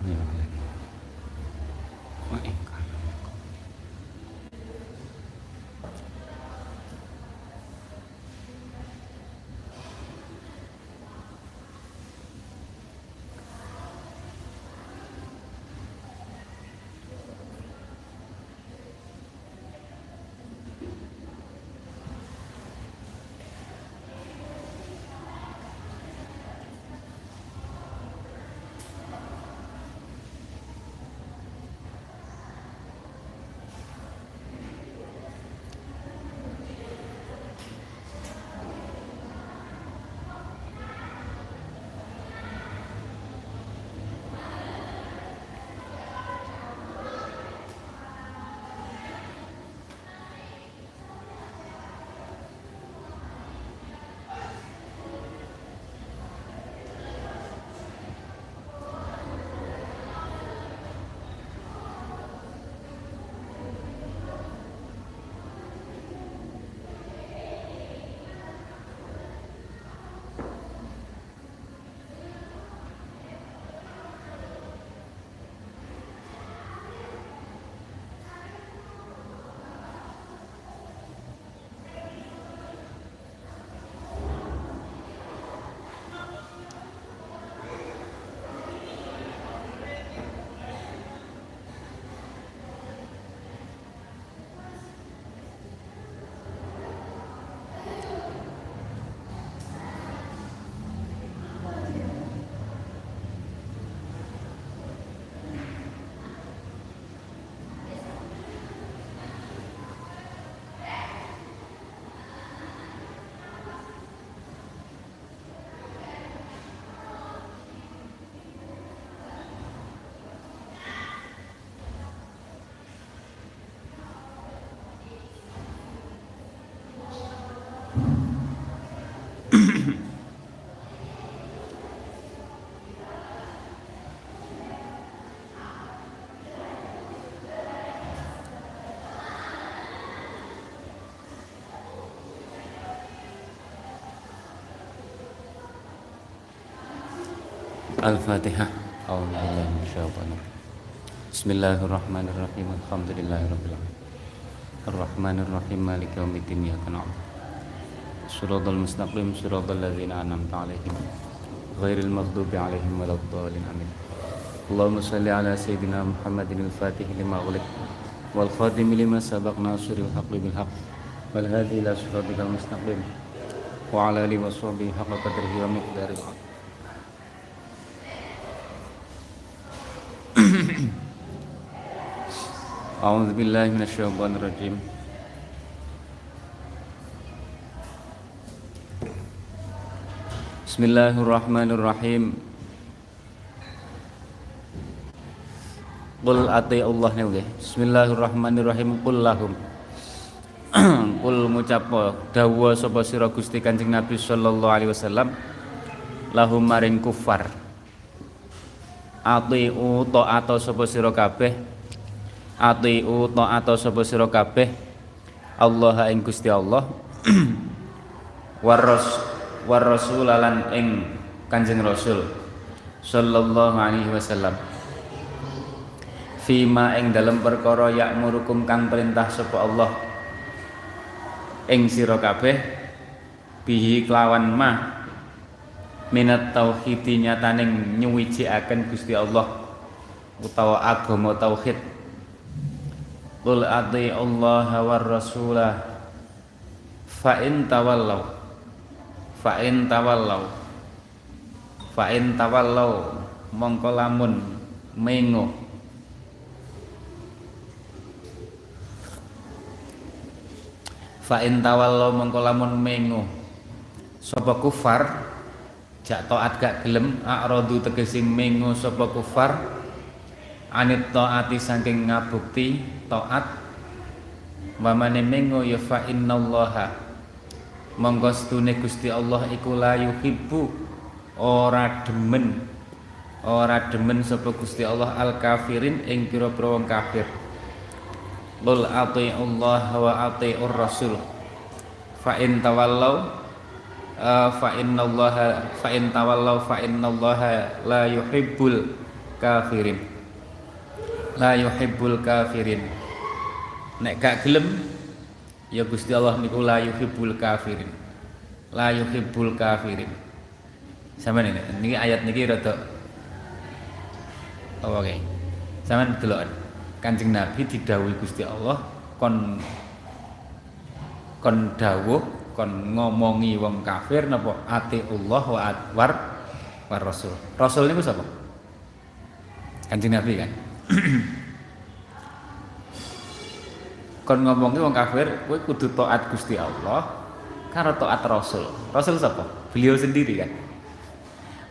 Ya. الفاتحة. أعوذ بالله من الشيطان. بسم الله الرحمن الرحيم. الحمد لله رب العالمين. الرحمن الرحيم. مالك يوم الدين. إياك نعبد. صراط المستقيم. صراط الذين أنعمت عليهم. غير المغضوب عليهم ولا الضالين. آمين. اللهم صل على سيدنا محمد الفاتح لما أغلق والخاتم لما سبق ناصر الحق بالحق والهادي إلى صراطك المستقيم وعلى آله وصحبه حق قدره ومقداره أعوذ بالله من الشيطان الرجيم بسم الله الرحمن الرحيم Qul ati Allah nggih. Bismillahirrahmanirrahim. Qul lahum. Qul ngucapo dawuh sapa sira Gusti Kanjeng Nabi sallallahu alaihi wasallam lahum maring kufar. Atiu ta'ata sapa sira kabeh? Atiu ta'ata sapa sira kabeh? Allah ing Gusti Allah. Waras war rasul lan ing Kanjeng Rasul sallallahu alaihi wasallam. Fima ing dalem perkara yakmurukum kang perintah sapa Allah ing sira kabeh bihi kelawan ma minat tauhidi nyataning nyuwiji-aken Gusti Allah utawa agama tauhid. Qul ati Allah war rasulah fa in tawallaw fa in tawallaw fa in tawallaw mongko lamun mengo. Fa in tawallaw mongko lamun mengo. Sapa kufar jak taat gak gelem akradu tegese mengo sapa kufar. Anit taati saking ngabukti taat. Mamane mengo ya fa innallaha. Monggo stune Gusti Allah iku la yuhibbu. Ora demen. Ora demen sapa Gusti Allah al kafirin ing pira-pira wong kafir. Qul Allah wa ati'ur rasul. Fa in tawallau uh, fa innallaha fa in tawallau fa innallaha la yuhibbul kafirin. La yuhibbul kafirin. Nek gak gelem ya Gusti Allah niku la yuhibbul kafirin. La yuhibbul kafirin. Sama ini ini ayat niki rada oh, oke. Okay. sama delok. Kanjeng Nabi didhawuhi Gusti Allah kon kon dawuh kon ngomongi wong kafir napa ati Allah wa war war rasul rasul niku sapa Kanjeng Nabi kan kon ngomongi wong kafir kowe kudu taat Gusti Allah karo taat Rasul. Rasul sapa? Beliau sendiri kan.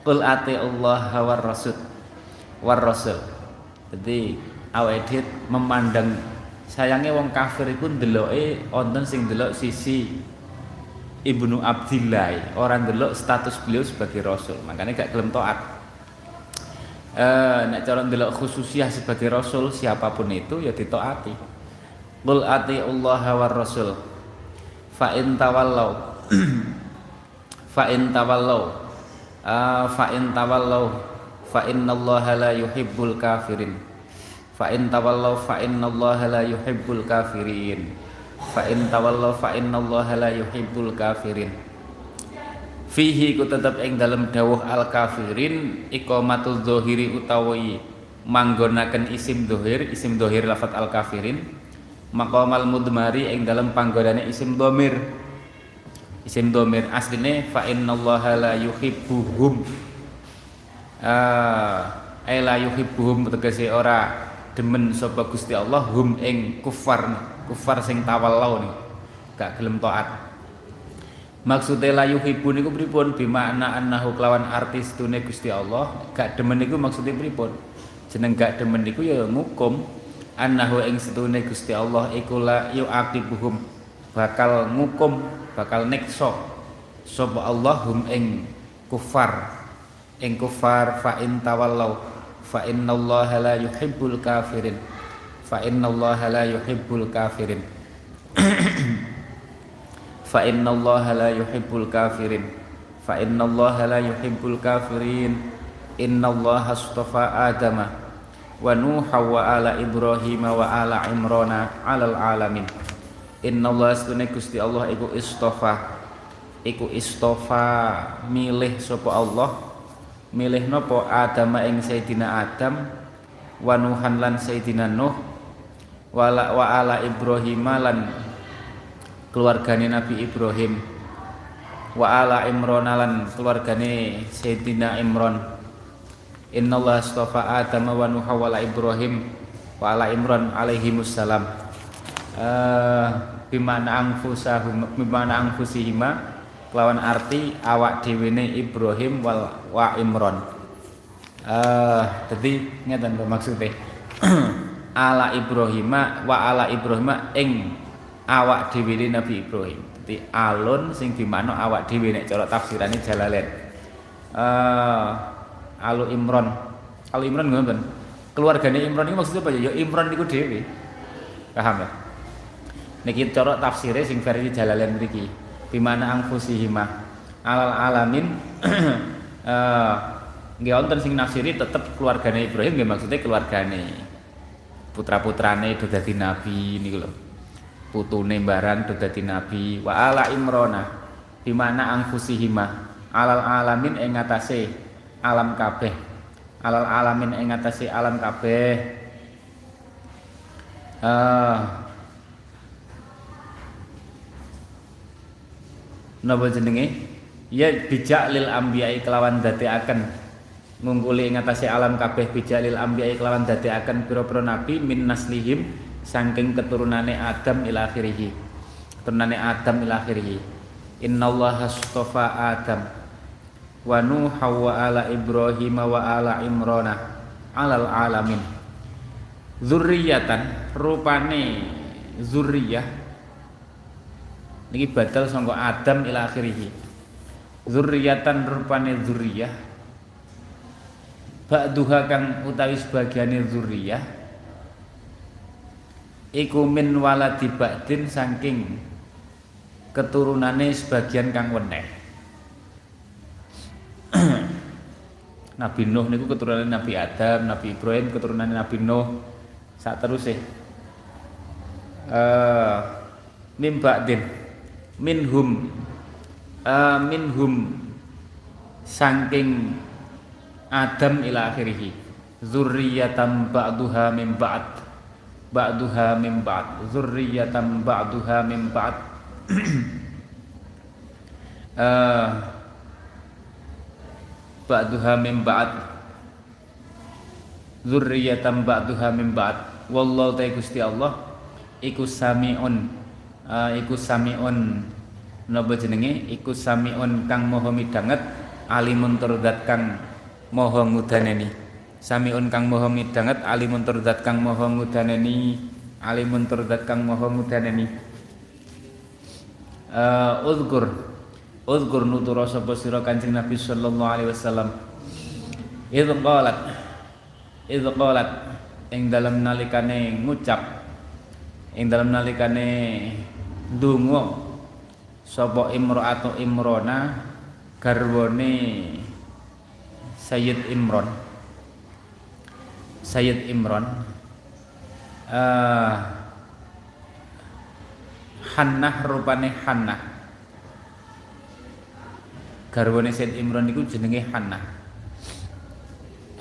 Qul ati Allah war rasul war rasul. Jadi awake memandang sayangnya wong kafir iku ndeloke wonten sing ndelok sisi Ibnu Abdillah, orang ndelok status beliau sebagai rasul. Makanya gak gelem taat. Eh nek cara ndelok khususiah sebagai rasul siapa pun itu ya ditaati. Qul ati Allah wa Rasul. Fa in tawallau. Fa in tawallau. Uh, fa in tawallau. Fa innallaha la yuhibbul kafirin. Fa in tawallau fa innallaha la yuhibbul kafirin fa in tawallau fa innallaha la yuhibbul kafirin. Fihi ku tetep ing dalem dawuh al kafirin iqamatul dzahiri utawi manggonaken isim dohir isim dohir lafat al kafirin maqamal mudmari ing dalam panggonane isim domir. Isim domir asline fa innallaha la yuhibbuhum. Ah ay la yuhibbuhum tegese ora demen sapa Gusti Allah hum ing kufar kufar sing tawallau nih gak gelem taat. Maksudnya la yuhibbu niku pripun? Bimakna annahu kelawan artis tune Gusti Allah. Gak demen niku maksudnya pripun? Jeneng gak demen niku ya ngukum. Annahu ing setune Gusti Allah iku la yu'aqibuhum. Bakal ngukum bakal nekso sapa Allah hum ing kufar. Ing kufar fa in tawallau fa innallaha la yuhibbul kafirin fa innallaha la yuhibbul kafirin. Fa innallaha la yuhibbul kafirin. Fa innallaha la yuhibbul kafirin. Innallaha astafa adama wa nuha wa ala ibrahim wa ala imrana alal alamin. Inna Allah astune gusti Allah iku istofa. Iku istofa milih sapa Allah. Milih nopo Adam ing Sayyidina Adam wa nuhan lan Sayyidina Nuh wala wa ala Ibrahim lan keluargane Nabi Ibrahim wa ala Imran lan keluargane Sayyidina Imran Innallaha astafa Adam wa Nuh wa ala Ibrahim wa ala Imran alaihi wassalam. Uh, bimana angfusahum bimana angfusihima kelawan arti awak dhewene Ibrahim wal wa Imran. Uh, jadi ngeten maksudnya ala Ibrahim wa ala Ibrahim ing awak dhewe Nabi Ibrahim. Jadi alun sing di mana awak dhewe nek cara tafsirane Jalalain. Uh, Alu Imron. Alu Imron ngoten. Keluargane Imron itu maksudnya apa ya? Ya Imron niku dhewe. Paham ya? Niki cara tafsire sing versi Jalalain mriki. Bimana angfusihima alal alamin eh nggih wonten sing nafsiri tetep keluargane Ibrahim nggih maksudnya keluargane putra-putrane do dadi nabi niku lho. Putune mbaran do dadi nabi. Wa ala Imrona bimana angfusihima alal alamin ing ngatasé alam kabeh. Alal alamin ing atase alam kabeh. Uh, napa jenenge? Ya bijak lil ambiyai kelawan akan ngungkuli ing atase alam kabeh bijak lil ambiyai kelawan akan pira-pira nabi min naslihim saking keturunane Adam ila akhirih. Keturunane Adam ila akhirih. Innallaha astafa Adam wa nuha wa ala ibrahim wa ala imrana alal alamin. Zurriyatan rupane zurriyah niki badal sangka Adam ila akhirih. Zurriyatan rupane zurriyah ba'duha kang utawi sebagiane zurriyah iku min waladi saking keturunane sebagian kang weneh Nabi Nuh niku keturunan Nabi Adam, Nabi Ibrahim keturunan Nabi Nuh. Saat terus eh uh, ba'din minhum uh, minhum saking Adam ila akhirih. Zurriyatan ba'duha min ba'd. Ba'duha min ba'd. Zurriyatan ba'duha min ba'd. Uh, ba'duha min ba'd. Zurriyatan ba'duha min ba'd. Wallahu ta'ala Gusti Allah iku samiun. Uh, iku samiun. Napa jenenge? Iku samiun kang maha midanget alimun tur kang maha ngudaneni. Samiun kang maha midanget alimun tur kang maha ngudaneni. Alimun tur kang maha ngudaneni. Uh, uzkur. Uzkur nutura sapa sira Kanjeng Nabi sallallahu alaihi wasallam. Idz qalat. Idz qalat. Ing dalam nalikane ngucap. Ing dalam nalikane ndonga. Sapa imraatu imrona garwane Sayyid Imron. Sayyid Imron. Uh, Hannah rupane Hannah. Garwane Sayyid Imron niku jenenge Hannah.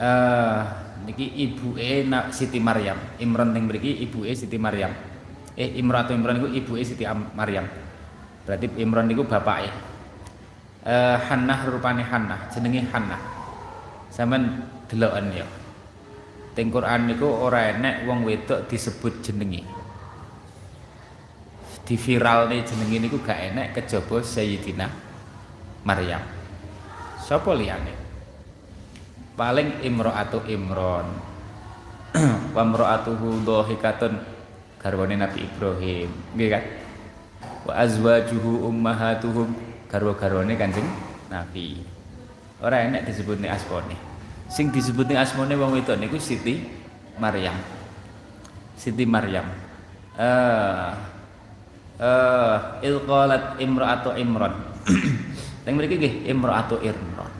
Uh, niki ibuke Siti Maryam. Imron ning mriki ibuke Siti Maryam. Eh Imran atau Imran itu ibu Siti Maryam. Berarti Imran itu bapak eh Hannah rupane Hannah jenenge Hannah sampean deloken ya. Teng Quran niku ora enek wong wedok disebut jenenge di viral nih jenenge niku gak enek kejaba Sayyidina Maryam. Sapa liyane? Paling imro'atu imron. Wa imro'atuhu dhahikatun. Garwane Nabi Ibrahim. Nggih kan? Wa azwajuhu ummahatuhum. Garwa-garwane Kanjeng Nabi. Ora enek disebutne asmane sing disebutne asmane wong wedok niku Siti Maryam. Siti Maryam. Eh uh, il qalat imra'atu Imran. Teng mriki nggih imra'atu Imran.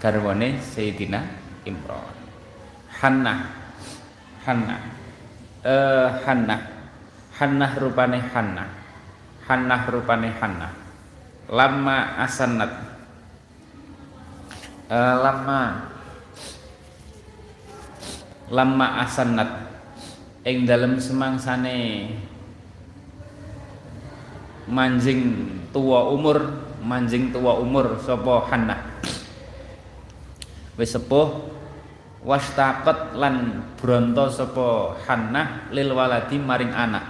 Garwane Sayyidina Imran. Hannah. Hannah. Eh Hannah. Hannah rupane Hannah. Hannah rupane Hannah. Lama asanat. Uh, lama lama asanat ing dalam semangsane manjing tua umur manjing tua umur sapa Hannah. Wis sepuh wastaqat lan bronto sapa Hannah lil waladi maring anak.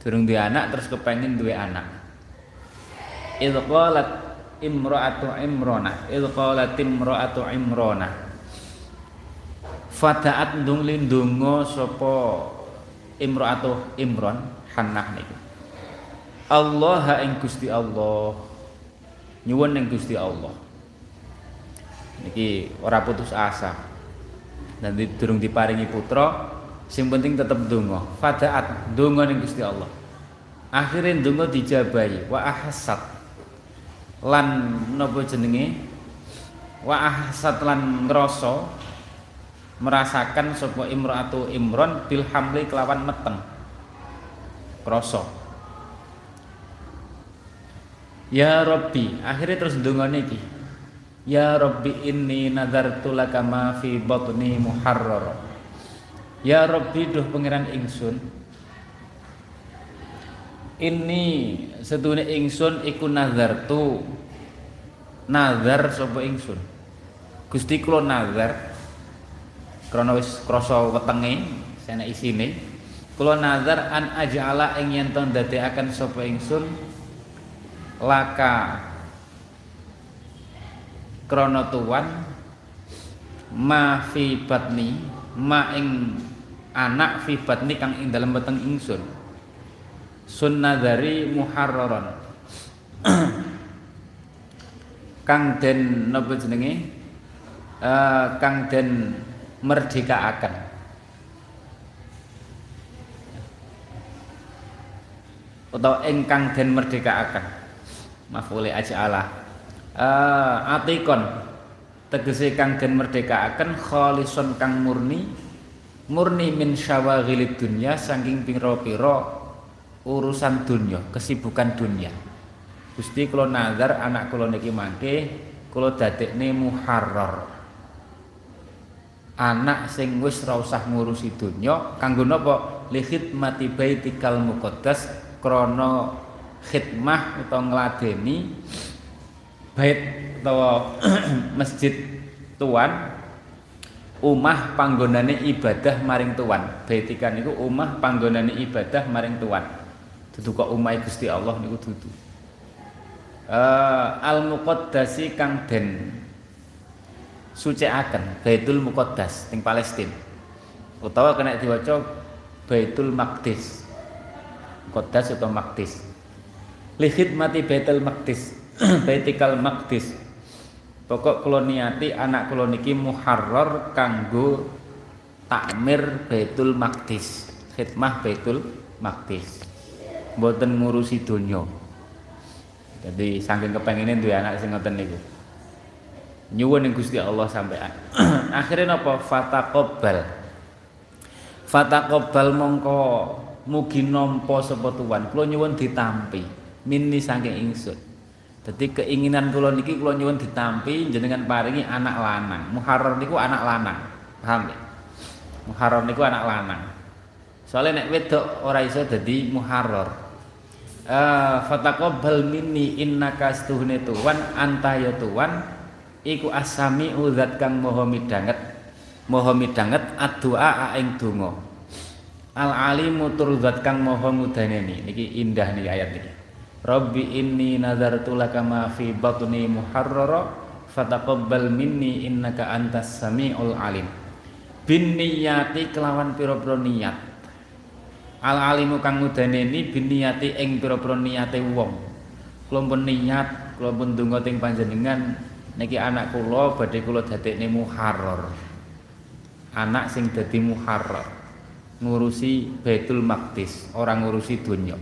Durung duwe anak terus kepengin duwe anak. Idz qalat imra'atu imrona idz qalat imra'atu imrona fadaat ndung lindungo sapa imra'atu imron Hannah niku. Allah ing Gusti Allah. Nyuwun ing Gusti Allah. Niki ora putus asa. Dan durung diparingi putra sing penting tetep donga fadaat donga ning Gusti Allah. Akhirnya ndonga dijabahi wa ahsat lan napa jenenge? Wa ahsat lan ngrasa merasakan sapa imraatu imron bil hamli kelawan meteng. Krasa. Ya Rabbi, akhirnya terus ndongane iki. Ya Rabbi inni nadartu laka ma fi batni. Ya Rabbi duh pangeran ingsun, ini sedune ingsun iku nazartu nazar sapa ingsun? Gusti nazar krana wis krasa wetenge sene isine. Kula nazar an ajala ing yen to ndadekaken sapa ingsun laka krana tuwan ma fi batni ma ing anak fi batni kang ing dalem weteng ingsun. Sunnadari muharraron. Kang den napa jenenge? Uh, kang den merdekaaken atau engkang den merdekaaken mafule aja Allah. Uh, atikon. Tegese kang den merdekaaken khalison kang murni murni min syawaghilid dunya saking pira-pira urusan dunya kesibukan dunia Gusti kula nazar anak kula niki mangke kula dadekne muharrar anak sing wis ora usah ngurusi dunya kanggo napa? Li khidmati baitikal muqaddas krana khidmah utawa ngladeni bait utawa masjid tuan umah panggonane ibadah maring tuan. Baitikan niku umah panggonane ibadah maring tuan. Dudu kok umah Gusti Allah niku dudu. Uh, al muqaddasi kang den sucikaken Baitul Muqaddas ing Palestina utawa kena diwaca Baitul Maqdis. Muqaddas atau Maqdis. Li khidmati Baitul Maqdis Baitikal Maqdis. Pokok kula niati anak kula niki muharrar kanggo takmir Baitul Maqdis khidmah Baitul Maqdis. Mboten ngurusi donya. Jadi saking kepengine duwe anak sing ngoten niku nyuwun ning Gusti Allah sampean akhirnya napa fataqabbal fataqabbal mongko mugi nampa sapa tuan nyuwun ditampi minni saking ingsun Jadi keinginan kula niki kula nyuwun ditampi jenengan paringi anak lanang. Muharrar niku anak lanang. Paham ya? Muharrar niku anak lanang. Soalnya nek wedok ora iso dadi muharrar. Eh uh, fataqabbal minni innaka astuhne tuwan anta ya tuwan iku asami uzat kang maha midanget. Maha midanget addu'a ing donga. Al alimu tur zat kang maha ngudaneni. Niki indah nih ayat niki. Rabbi inni nadartu laka ma fi batni muharrara fataqabbal minni innaka antas samiul alim. Bin niyati kelawan pira-pira niat. Al alimu kang ngudaneni bin niyati ing pira-pira niate wong. Kula niat, kula pun donga teng panjenengan niki anak kula badhe kula dadekne muharrar. Anak sing dadi muharrar. Ngurusi Baitul Maqdis, orang ngurusi dunya.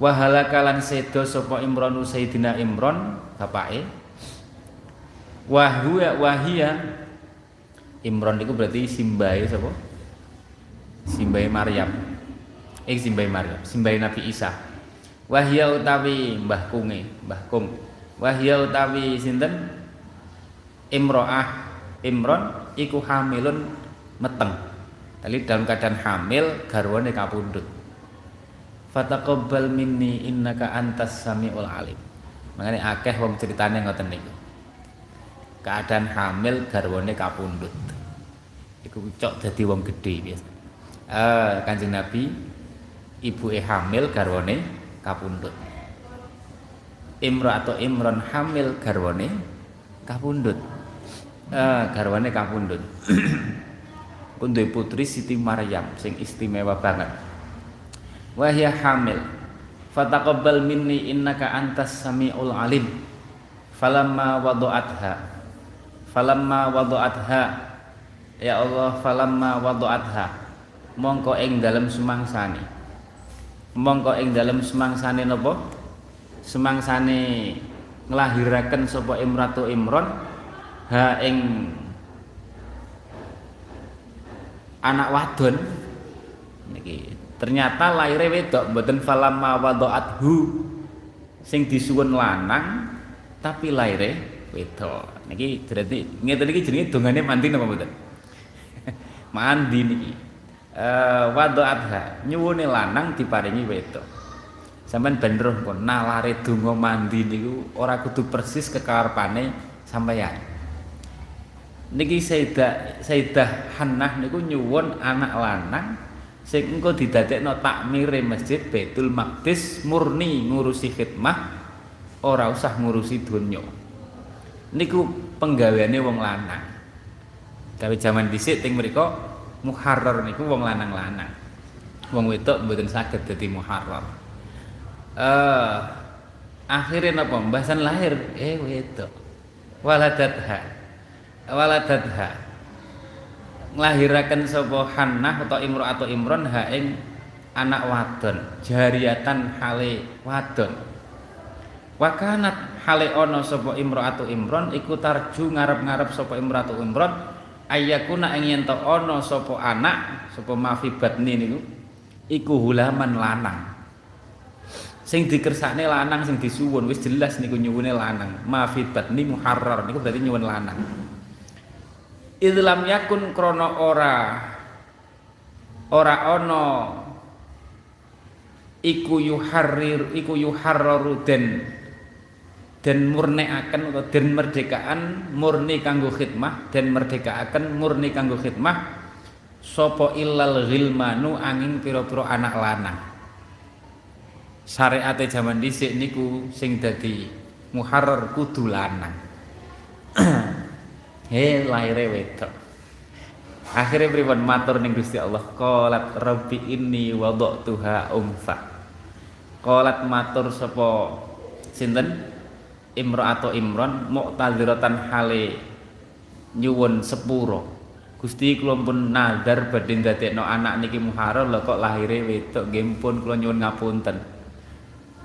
wahalakalan sedo sapa Imran Sayyidina Imran bapake wahwa wahia Imran itu berarti simbahe sapa simbahe Maryam eh simbahe Maryam simbahe Nabi Isa wahia utawi Mbah Kunge Mbah Kung wahia utawi sinten? Imro'ah Imron iku hamilun meteng. Tadi dalam keadaan hamil garwane kapundhut. Fataqabbal minni innaka antas samiul alim. Makanya akeh wong ceritane ngoten niku. Keadaan hamil garwane kapundhut. Iku cok dadi wong gedhe biasa. Eh kanjeng nabi ibuke hamil garwane kapundhut Imra atau Imron hamil garwane kapundhut. Eh garwane kapundhut. Kuwi putri Siti Maryam sing istimewa banget. Wahya hamil. Fataqabbal minni innaka antas samiul alim. Falamma wada'atha falamma wada'atha ya Allah falamma wada'atha mongko ing dalem sumangsane. Mongko ing dalem sumangsane napa sumangsane nglahiraken sapa Imratu Imron ha ing anak wadon. Niki ternyata lahirnya wedok mboten falamma wada'athu sing disuwun lanang tapi lahirnya wedok. Niki berarti ngeten iki jenenge dongane mandi napa mboten? Mandi niki. Uh, wada'atha nyuwune lanang diparingi wedok sampean ben roh pun nalare donga mandi niku ora kudu persis kekarepane sampeyan. Niki Sayyidah Sayyidah Hannah niku nyuwun anak lanang sing engko didadekno takmire masjid Baitul Maqdis murni ngurusi khidmah ora usah ngurusi donya. Niku penggaweane wong lanang. Tapi zaman dhisik teng mriku muharrar niku wong lanang-lanang. Wong wedok mboten saged dadi muharrar eh akhirnya napa pembahasan lahir? Eh wedok. Waladatha waladatha nglahiraken sapa Hannah atau Imro atau Imron ha ing anak wadon. Jariatan hale wadon. Wakanat hale ono sapa imro'atu imron iku tarju ngarep-ngarep sapa imro'atu imron ayakuna ing yen ono sapa anak sapa mafibatni niku iku hulaman lanang sing dikersakne lanang sing disuwun wis jelas niku nyuwune lanang. Mafibatni muharrar niku berarti nyuwun lanang. Idlam yakun krana ora ora ana iku yuharrir iku yuharraru den den murnekaken atau den merdekaan murni kanggo khidmah den merdekaaken murni kanggo khidmah sapa illal ghilmanu angin pira-pira anak lanang syariate jaman dhisik niku sing dadi muharrar kudu lanang. He lahire wedok. Akhirnya pripun? Matur ning Gusti Allah. Qalat rabbi inni wada'tuha unsa. Qalat matur sapa sinten? Imron muktadziratan hale nyuwun sepuro. Gusti kula pun nadar badhe ndadekno anak niki muharram lho kok lahire wedok nggih pun kula nyuwun ngapunten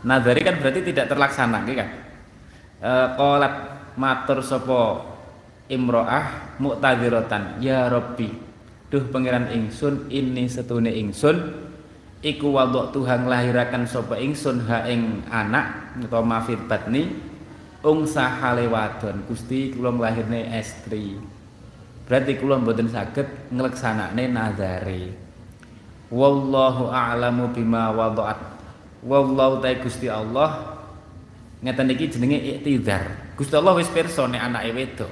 Nadari kan berarti tidak terlaksana nggih kan? E, qalat matur sapa imro'ah muktadziratan ya rabbi duh pangeran ingsun ini setune ingsun iku wadok Tuhan lahirakan sapa ingsun ha ing anak utawa mafid batni ungsa hale wadon. Gusti kula nglahirne estri. Berarti kula mboten saged ngleksanakne nazare wallahu a'lamu bima wada'at wallahu ta Gusti Allah ngeten iki jenenge iktidar. Gusti Allah wis pirsa nek anake wedok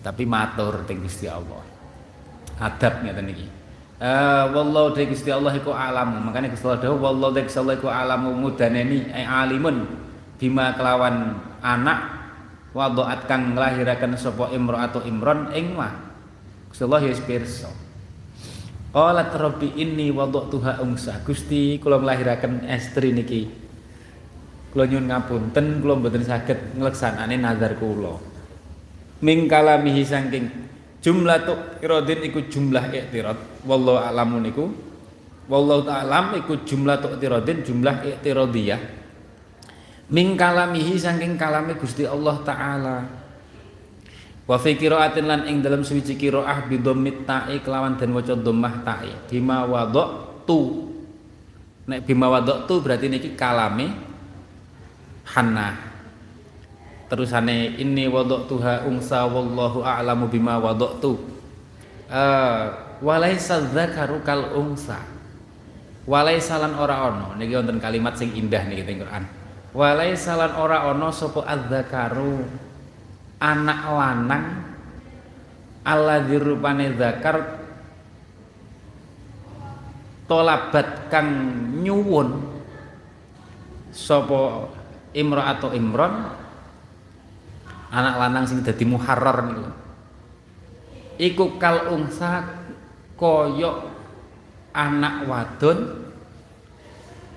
tapi matur teng Gusti Allah. Adab ngeten iki. Uh, wallahu ta Gusti Allah iku alamu. Makanya Gusti Allah dawuh wallahu ta Gusti Allah iku alamu mudaneni ai alimun bima kelawan anak wadoat kang nglahiraken sapa atau imron ing mah Gusti Allah ya pirsa Qalat rabbi inni wada'tuha unsa Gusti kula nglahiraken estri niki. Kula nyuwun ngapunten kula mboten saged ngleksanane nazar kula. Ming kalamihi saking jumlah tu iradin iku jumlah i'tirad. Wallahu a'lamu niku. Wallahu ta'lam iku jumlah tu iradin jumlah i'tiradiyah. Min kalamihi saking kalame Gusti Allah taala wa fi qiraatin lan ing dalam suwiji qiraah bi dhammit ta'i kelawan dan waca dhammah ta'i. Bima tu nek bima tu berarti niki kalame Hanna. Terusane ini tuha ungsa wallahu a'lamu bima wada'tu. Uh, walaisa dzakaru kal ungsa walaisa lan ora ono niki wonten kalimat sing indah niki teng Quran. Walai salan ora ono sopo adzakaru anak lanang Allah dirupane zakar tolabat kang nyuwun sopo imro atau imron anak lanang sing dadi muharrar niku. Iku kal ungsa koyok anak wadon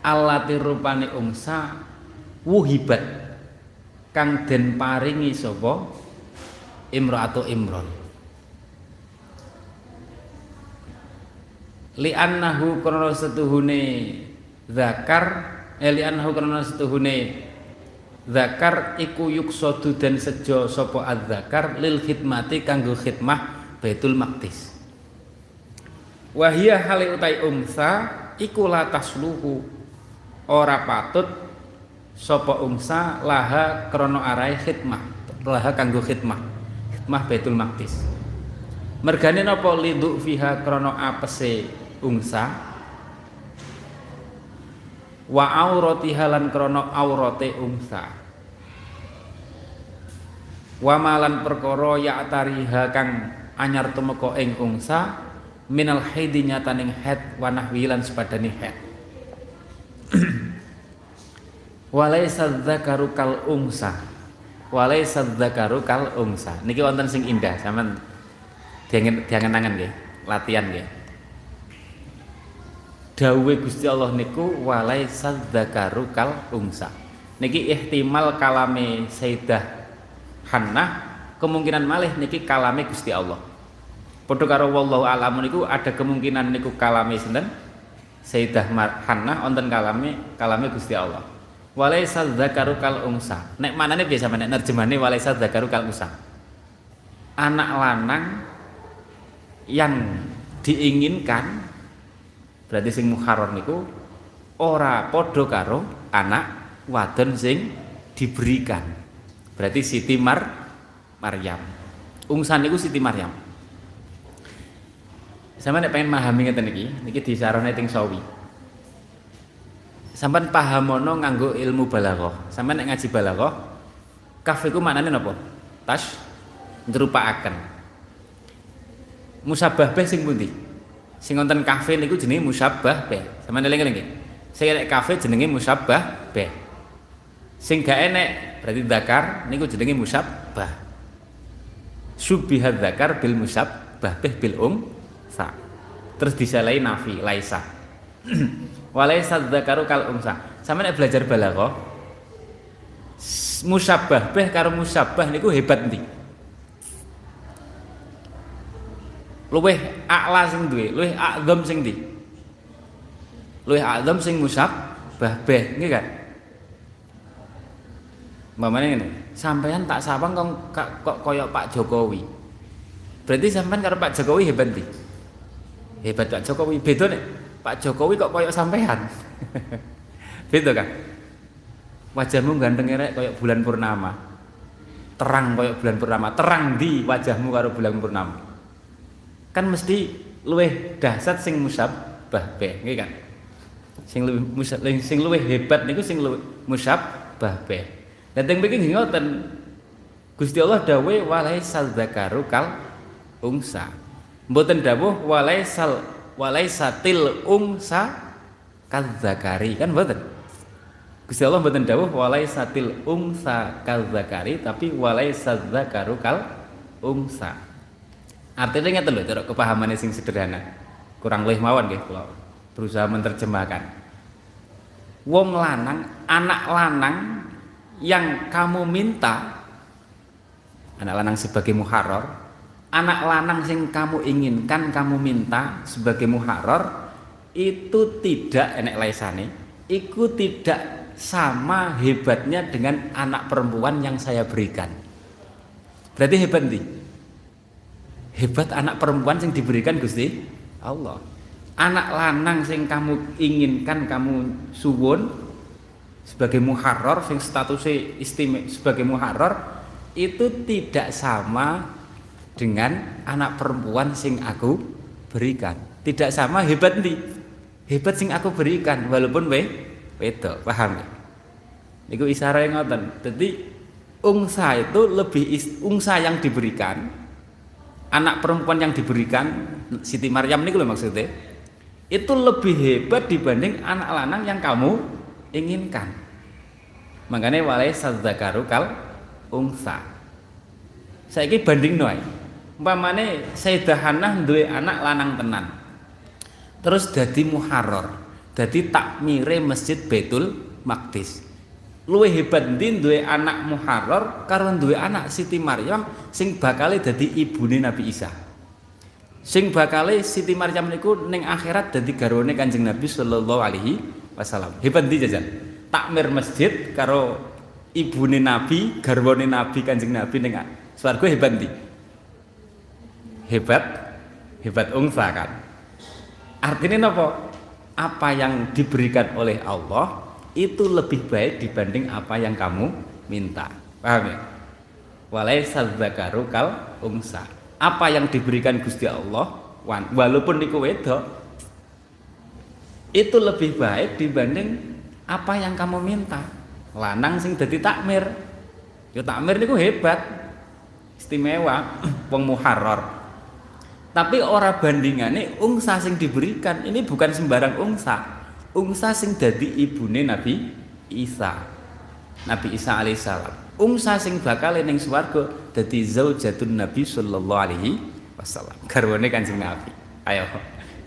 alati rupane ungsa wuhibat kang den paringi sapa? Imraatu imron li annahu krana setuhune zakar eh li annahu krana setuhune zakar iku yuksadu dan sejo sapa adzakar lil khidmati kanggo khidmah Baitul Maqdis. Wahia hale utai umsa iku la tasluhu ora patut sapa ungsa laha krono arai khidmah laha kanggo khidmah khidmah Baitul Maqdis. Mergane napa lidu fiha krono apese ungsa wa auratiha lan krono aurate ungsa wa malan perkara ya tariha kang anyar tumeka ing ungsa minal haidi nyataning head wanah wilan sepadane head walaisa dzakaru kal ungsa walaisa dzakaru kal ungsa niki wonten sing indah sampean diangen-angen nggih? Latihan nggih? Dawuhe Gusti Allah niku walaisa dzakaru kal ungsa niki ihtimal kalame Sayyidah Hannah kemungkinan malih niki kalame Gusti Allah. Padha karo wallahu alam niku ada kemungkinan niku kalame sinten? Sayyidah Hannah wonten kalame kalame Gusti Allah walaisa dzakaru kal unsa. Nek manane biasa nek nerjemane walaisa dzakaru kal unsa. Anak lanang yang diinginkan berarti sing muharrar niku ora padha karo anak wadon sing diberikan. Berarti Siti Mar Maryam. Ungsan niku Siti Maryam. Sama nek pengen memahami ngeten iki niki disarane teng sawi sampean pahamono nganggo ilmu balaghah. Sampean nek ngaji balaghah kaf iku maknane napa? Tas nyrupakaken musabah beh sing pundi? Sing wonten kafe niku jenenge musabbah beh. Sampean eling-eling nggih. Sing nek kafe jenenge musabbah beh. Sing gak enek berarti zakar niku jenenge musabbah subihat zakar bil musabbah beh bil um sa terus disalai nafi laisa walaisa dzakaru kal unsa sama nek belajar balaghah musabbah beh karo musabbah niku hebat ndi luweh a'la sing duwe luweh a'zam sing ndi luweh a'zam sing musabbah beh nggih kan Mamane ngene, sampean tak sawang kok kok koyok Pak Jokowi. Berarti sampean karo Pak Jokowi hebat ndi? Hebat Pak Jokowi. Beda nek Pak Jokowi kok koyok sampean. Beda kan? Wajahmu ganteng rek koyok bulan purnama. Terang koyok bulan purnama. Terang di wajahmu karo bulan purnama. Kan mesti luweh dahsyat sing musabbah be, nggih kan? Sing luwih sing luwih hebat niku sing luwih musabbah be. Dan teng mriki ngoten. Gusti Allah dawuh walaisal dzakaru kal ungsa. Mboten dawuh walaisal walaisatil ungsa kadzakari kan mboten. Gusti Allah mboten dawuh walaisatil ungsa kadzakari tapi walaisal dzakaru kal ungsa. Artinya ngeten lho cara kepahamannya sing sederhana. Kurang lebih mawon nggih kula berusaha menerjemahkan. Wong lanang, anak lanang yang kamu minta anak lanang sebagai muharrar anak lanang yang kamu inginkan kamu minta sebagai muharrar itu tidak enek laisane. Itu tidak sama hebatnya dengan anak perempuan yang saya berikan. Berarti hebat nih hebat anak perempuan yang diberikan Gusti Allah. Anak lanang yang kamu inginkan kamu suwun sebagai muharrar sing statusnya istimewa sebagai muharrar itu tidak sama dengan anak perempuan sing aku berikan tidak sama hebat nih hebat sing aku berikan walaupun we wedo paham ya itu isyarat yang ngoten jadi ungsa itu lebih ungsa yang diberikan anak perempuan yang diberikan Siti Maryam ini loh maksudnya itu lebih hebat dibanding anak lanang yang kamu inginkan. Makanya walai sadzakaru kal ungsa. Saiki banding noy. Umpamane Sayyidah Hannah duwe anak lanang tenan. Terus dadi muharrar, dadi takmire Masjid Baitul Maqdis. Luwe hebat ndi duwe anak muharrar karo duwe anak Siti Maryam sing bakale dadi ibune Nabi Isa. Sing bakale Siti Maryam niku ning akhirat dadi garwane Kanjeng Nabi sallallahu alaihi wasallam. Hebat ndi jajan? Takmir masjid karo ibune Nabi, garwane Nabi Kanjeng Nabi ning swarga hebat ndi? Hebat hebat ungsa kan. Artinya apa? Apa yang diberikan oleh Allah itu lebih baik dibanding apa yang kamu minta. Paham ya? Walaisal zakaru kal ungsa. Apa yang diberikan Gusti Allah walaupun niku wedok itu lebih baik dibanding apa yang kamu minta lanang sing jadi takmir ya takmir niku hebat istimewa wong muharrar tapi ora bandingane ungsa sing diberikan. Ini bukan sembarang ungsa. Ungsa sing dadi ibune Nabi Isa. Nabi Isa alaihissalam. Ungsa sing bakal ning swarga dadi zaujatun Nabi sallallahu alaihi wasallam. Garwane Kanjeng Nabi. Ayo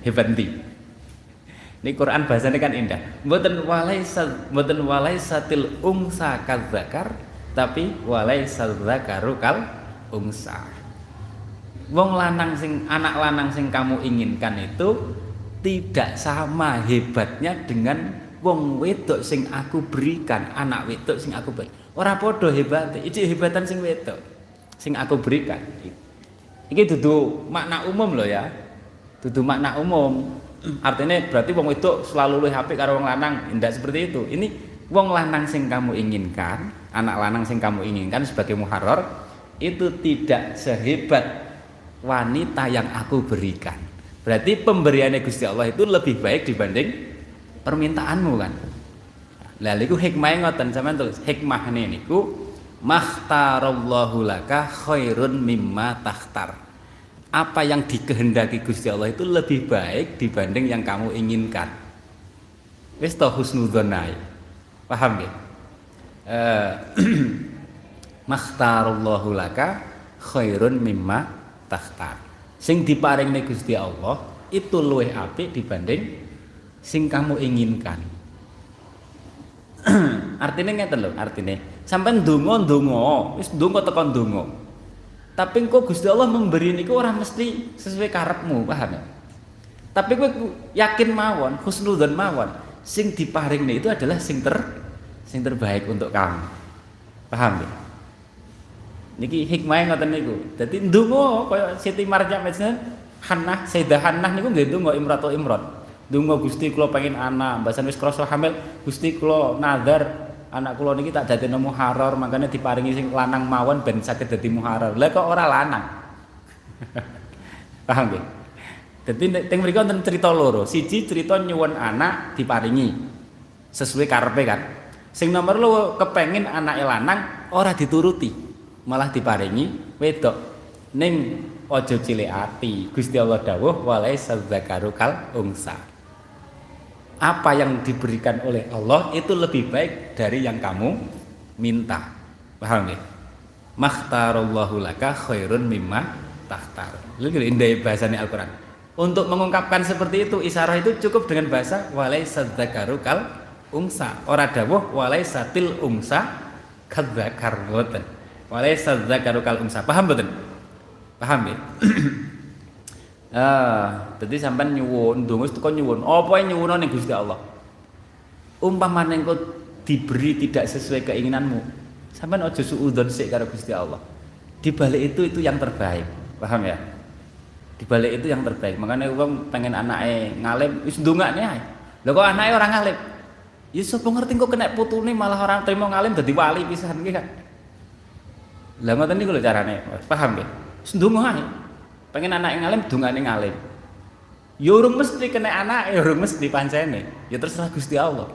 hebat ndi? Ini Quran bahasanya kan indah. Mboten walaisa mboten walaisatil ungsa kadzakar tapi walaisal dzakaru kal ungsa. Wong lanang sing anak lanang sing kamu inginkan itu tidak sama hebatnya dengan wong wedok sing aku berikan, anak wedok sing aku berikan. Ora padha hebate, iki hebatan sing wedok sing aku berikan. Iki dudu makna umum loh ya. Dudu makna umum. Artinya berarti wong wedok selalu luwih apik karo wong lanang, tidak seperti itu. Ini wong lanang sing kamu inginkan, anak lanang sing kamu inginkan sebagai muharrar itu tidak sehebat wanita yang aku berikan. Berarti pemberiannya Gusti Allah itu lebih baik dibanding permintaanmu kan. Lalu itu hikmahnya ngoten sampean tulis hikmah niku makhtarallahu laka khairun mimma takhtar. Apa yang dikehendaki Gusti Allah itu lebih baik dibanding yang kamu inginkan. Wis to husnudzonai. Paham ya? Eh khairun mimma takhtar. Sing diparingne Gusti Allah itu luwih apik dibanding sing kamu inginkan. artinya ngeten lho, artinya sampai ndonga ndonga, wis ndonga tekan ndonga. Tapi kok Gusti Allah memberi niku ora mesti sesuai karepmu, paham ya? Tapi kowe yakin mawon, husnudzon mawon, sing diparingne itu adalah sing ter sing terbaik untuk kamu. Paham ya? Niki hikmahnya ngoten niku. Dadi ndonga kaya Siti Maryam Hannah, Sayyidah Hannah niku nggih ndonga Imratu Imran. Dungo Gusti kula pengen anak, mbasan wis krasa hamil, Gusti kula nazar anak kula niki tak nemu haror, makanya diparingi sing lanang mawon ben saged dadi muharrar. Lah kok ora lanang. Paham nggih? Dadi teng mriku wonten cerita loro. Siji cerita nyuwun anak diparingi sesuai karepe kan. Sing nomor loro kepengin anake lanang ora dituruti, malah diparingi wedok. Ning aja cilik ati. Gusti Allah dawuh walaisa dzakaru kal unsa apa yang diberikan oleh Allah itu lebih baik dari yang kamu minta. Paham ya? Makhtarallahu laka khairun mimma tahtar. Lu indah bahasanya Al-Qur'an. Untuk mengungkapkan seperti itu isyarah itu cukup dengan bahasa walai sadzakaru kal ungsa. Ora dawuh walai satil ungsa kadzakar ngoten. Walai sadzakaru kal ungsa. Paham betul? Paham ya? Ah, dadi sampean nyuwun, ndonga teko nyuwun. Apa yang nyuwun ning Gusti Allah? Umpamane engko diberi tidak sesuai keinginanmu, sampean aja suudzon sik karo Gusti Allah. Di balik itu itu yang terbaik. Paham ya? Di balik itu yang terbaik. Makanya wong pengen anake ngalim wis ndongakne ae. Lha kok anake ora ngalim? Ya sapa ngerti kok kena putune malah orang terima ngalim dadi wali pisan iki kan. Lah ngoten niku lho carane. Paham ya? Wis ndonga ae. Pengen anak yang ngalim dungane ngalim ya urung mesti kena anak ya urung mesti pancene. Ya terserah Gusti Allah.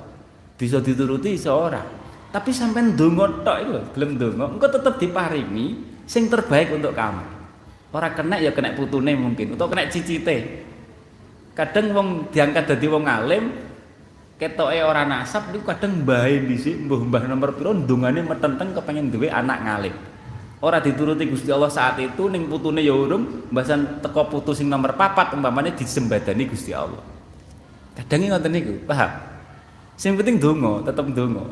Bisa dituruti seorang tapi sampai ndonga tok itu belum ndonga engko tetep diparingi sing terbaik untuk kamu. Ora kena ya kena putune mungkin atau kena cicite. Kadang wong diangkat dadi wong alim ketoke ora nasab niku kadang mbahe dhisik mbah-mbah nomor piro ndongane metenteng kepengen duwe anak ngalim ora dituruti Gusti Allah saat itu ning putune ya urung mbasan teko putu sing nomor papat umpamane disembadani Gusti Allah. Kadang ngoten niku paham? Sing penting donga tetep donga.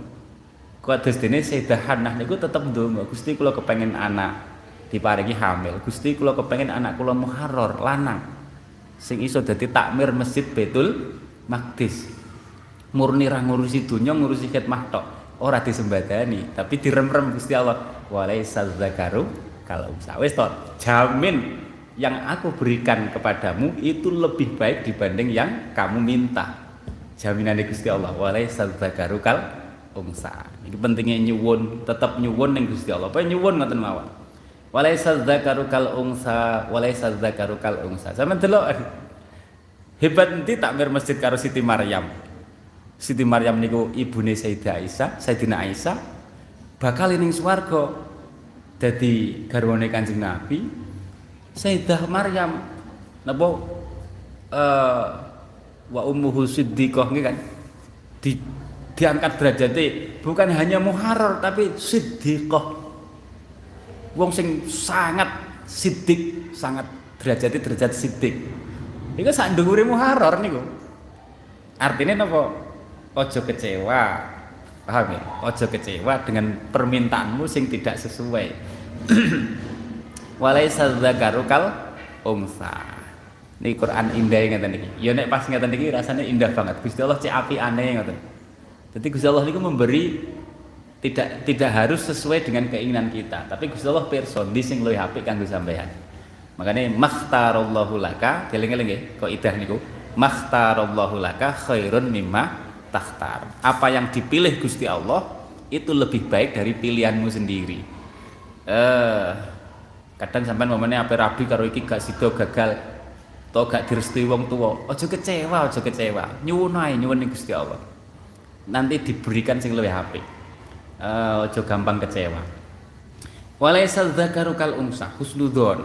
Kados dene Sayyidah Hannah niku tetep donga. Gusti kula kepengen anak diparingi hamil. Gusti kula kepengen anak kula muharrar lanang. Sing iso dadi takmir masjid Betul Maqdis. Murni ra ngurusi dunya ngurusi khidmah tok ora disembadani tapi direm-rem Gusti Allah. Walaisa zakaru kalau wis to jamin yang aku berikan kepadamu itu lebih baik dibanding yang kamu minta. Jaminan Gusti Allah. Walaisa zakaru kal umsa. Ini pentingnya nyuwun tetap nyuwun ning Gusti Allah. Apa nyuwun ngoten mawon? Walaisa zakaru kal unsa walaisa zakaru kal unsa sama delok hebat nanti takmir masjid karo Siti Maryam Siti Maryam niku ibune Sayyidah Aisyah Sayyidina Aisyah bakal ning swarga dadi garwane Kanjeng Nabi. Sayyidah Maryam napa? Uh, wa ummuhu siddiqah kan? Di, diangkat derajatnya bukan hanya muharrar tapi siddiqah. Wong sing sangat siddiq sangat derajatnya derajat siddiq. Itu sak ndhuwure muharrar niku. Artinya napa ojo kecewa Paham ya? Ojo kecewa dengan permintaanmu sing tidak sesuai. Walaisa dzakaru kal umsa. Ini Quran indah ngeten iki. Ya nek pas ngeten iki rasanya indah banget. Gusti Allah cek api aneh ngoten. Jadi Gusti Allah niku memberi tidak tidak harus sesuai dengan keinginan kita, tapi Gusti Allah pirsa ndi sing luwih apik kanggo sampean. Makanya makhtarallahu laka, eling-eling nggih, kok idah niku. Makhtarallahu laka khairun mimma takhtar. Apa yang dipilih Gusti Allah itu lebih baik dari pilihanmu sendiri. Eh, kadang sampean momennya apa rabi karo iki gak sido gagal atau gak direstui wong tua, ojo kecewa, ojo kecewa. Nyuwun ae nyuwun Gusti Allah. Nanti diberikan sing luwih apik. Eh, ojo gampang kecewa. Walaisa dzakaru kal unsa husnudzon.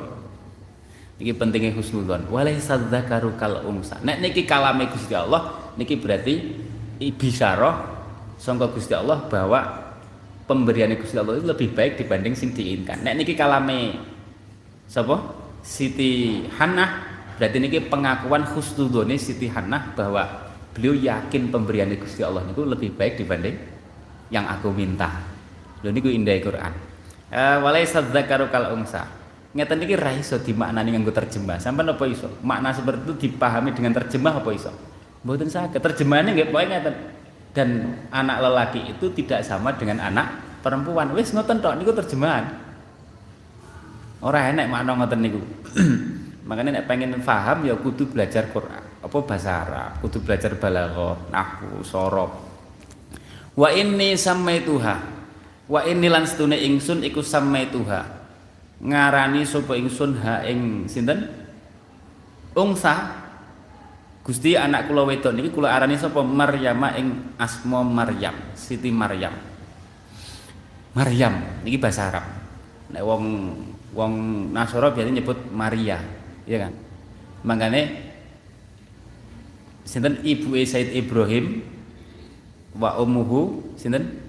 Iki pentingnya husnudzon. Walaisa dzakaru kal unsa. Nek niki kalame Gusti Allah, niki berarti ibisyarah sangka Gusti Allah bahwa pemberian Gusti Allah itu lebih baik dibanding sing diinginkan. Nek niki kalame sapa? Siti Hannah berarti niki pengakuan husnudzone Siti Hannah bahwa beliau yakin pemberian Gusti Allah itu lebih baik dibanding yang aku minta. Lho niku indah Quran. Uh, walaisa dzakaru kal unsa ngeten iki ra iso dimaknani nganggo terjemah. Sampai apa iso? Makna seperti itu dipahami dengan terjemah apa iso? Mboten saged. Terjemahannya nggih pokoke ngeten. Dan anak lelaki itu tidak sama dengan anak perempuan. Wis ngoten tok niku terjemahan. Ora enek makna ngoten niku. Makanya nek pengen paham ya kudu belajar Quran. Apa bahasa Arab, kudu belajar balaghah, nahwu, sorob. Wa inni samaituha. Wa inni lan stune ingsun iku samaituha ngarani sapa ingsun ha ing sinten ungsa Gusti anak kula wedok niki kula arani sapa? Maryama ing asma Maryam Siti Maryam. Maryam niki bahasa Arab. Nek wong wong Nasara biasanya nyebut Maria ya kan? Makane sinten? Ibu Said Ibrahim wa ummuhu sinten?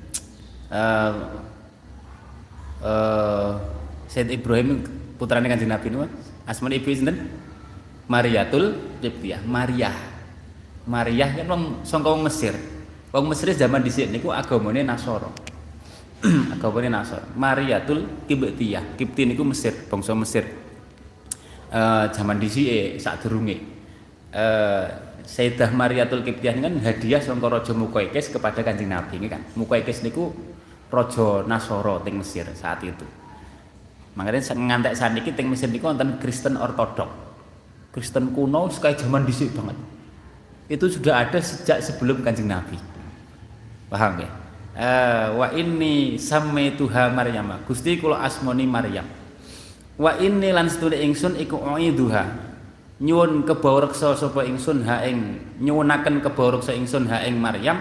Uh, uh, Said Ibrahim putrane Kanjeng Nabi niku. Asma ibu sinten? Mariatul Qibtiyah Maria Maria kan wong sangka wong Mesir. Wong Mesir zaman dhisik niku agamane Nasara. Agamane Nasara. Mariatul Qibtiyah Qibti niku Mesir bangsa Mesir. Uh, zaman dhisik sadurunge. Uh, Sayyidah Mariatul Qibtiyah kan hadiah sangka Raja Mukaikis kepada Kanjeng Nabi ini kan? Mukaikis niku raja Nasara teng Mesir saat itu. Makanya ngantek saniki teng Mesir niku wonten Kristen ortodok. Kristen kuno sekali zaman dhisik banget. Itu sudah ada sejak sebelum Kanjeng Nabi. Paham ya? Uh, wa ini tuha Maryam. Gusti kula asmoni Maryam. Wa ini lan setune ingsun iku duha. Nyuwun kebawreksa sapa ingsun ha ing nyuwunaken kebawreksa ingsun ha ing Maryam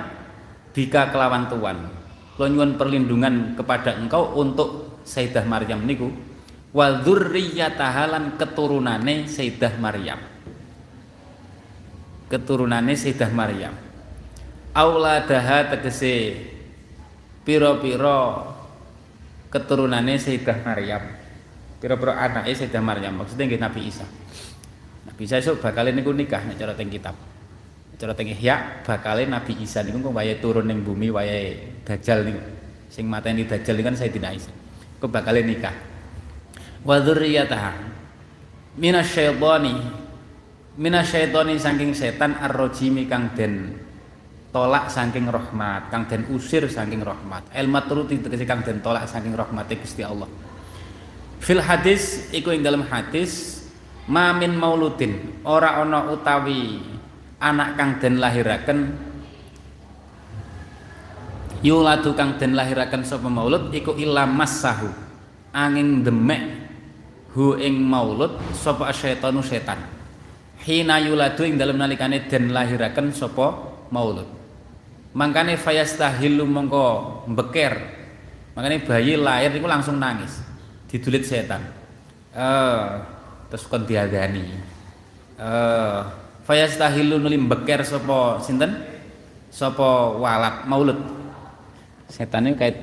bika kelawan tuan. Kula nyuwun perlindungan kepada engkau untuk Sayyidah Maryam niku wa dzurriyyataha keturunane Sayyidah Maryam. Keturunane Sayyidah Maryam. Auladaha tegese pira-pira keturunane Sayyidah Maryam. Pira-pira anake Sayyidah Maryam maksudnya nggih Nabi Isa. Nabi Isa esuk bakal niku nikah nek cara teng kitab. Cara teng Ihya bakal Nabi Isa niku wayahe turun ning bumi wayahe Dajjal niku. Sing mateni Dajjal niku kan Sayyidina Isa kok bakal nikah wa dzurriyyataha minasyaitani minasyaitani saking setan ar-rajimi kang den tolak saking rahmat kang den usir saking rahmat. El matruti tegese kang den tolak saking rahmate Gusti Allah. Fil hadis iku ing dalam hadis mamin mauludin ora ana utawi anak kang den lahiraken. Yuladu kang den lahiraken sapa maulud iku ilam masahu angin demek hu ing maulud sapa syaitanu setan. Hina yuladu ing dalem nalikane den lahiraken sapa maulud. Mangkane fayastahilu mongko beker makane bayi lahir iku langsung nangis. Didulit setan. Eh terus kon diadani eh fayastahilu nuli beker sapa sinten? Sapa walak maulud. Setan ini kait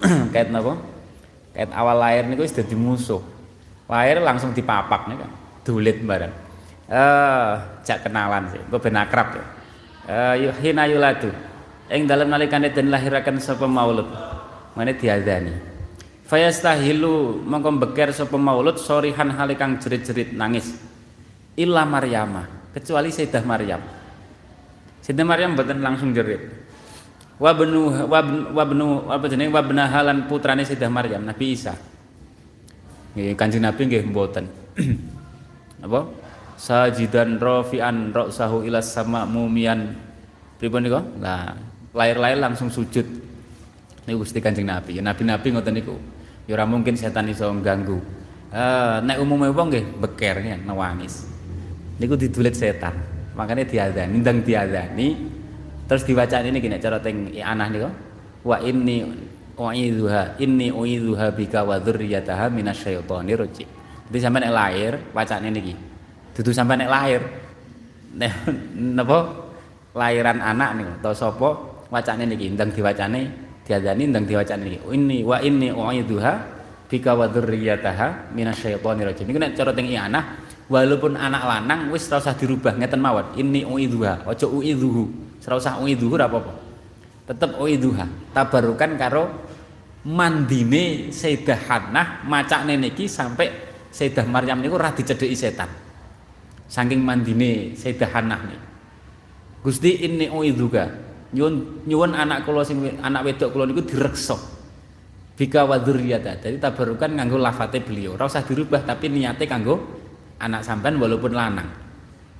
kait apa kait awal lahir niku wis dadi musuh. Lahir langsung dipapak nih kan dulit bareng. Eh jak kenalan sih gue ben akrab ya. Eh hina yuladu. Ing dalem nalikane den lahiraken sapa maulud? Mane diadani. Fayastahilu mongko beker sapa maulud sorihan halikang jerit-jerit nangis. Illa maryama kecuali Sayyidah Maryam. Sayyidah Maryam mboten langsung jerit wa benu wa benu apa jenenge? Wa benahalan putrane Sayyidah Maryam Nabi Isa. Nggih Kanjeng Nabi nggih mboten. Apa? Sajidan rafi'an ra'sahu ila sama mumian. Pripun niku? Lah lahir-lahir langsung sujud. Niku Gusti Kanjeng Nabi. Ya nabi-nabi ngoten niku ya ora mungkin setan iso ganggu uh, nek umume wong nggih beker ya nangis. Niku didulit setan. Makanya diadani ndang diadani terus diwaca ini gini cara teng anak nih wa inni uidzuha inni uidzuha bika wa dzurriyyataha minasyaitonir rajim. Jadi sampai nek lahir wacane niki. Dudu sampai nek lahir. Napa? Lahiran anak nih atau sapa? Wacane niki. Ndang diwacane diadani ndang diwacane niki. Inni wa inni uidzuha bika wa dzurriyyataha minasyaitonir rajim. Niku nek cara teng anak walaupun anak lanang wis ora usah dirubah ngeten mawon. Inni uidzuha aja uidzuhu ora usah uidzuhu ora apa-apa. Tetep uidzuha tabarukan karo mandine Sayyidah Hannah macakne niki sampai Sayyidah Maryam niku ora dicedheki setan. Saking mandine Sayyidah Hannah nih Gusti inni uidzuka nyuwun nyuwun anak kula sing anak wedok kula niku direksa. Bika wa dzurriyyata. Jadi tabarukan nganggo lafate beliau. Ora usah dirubah tapi niate kanggo anak sampean walaupun lanang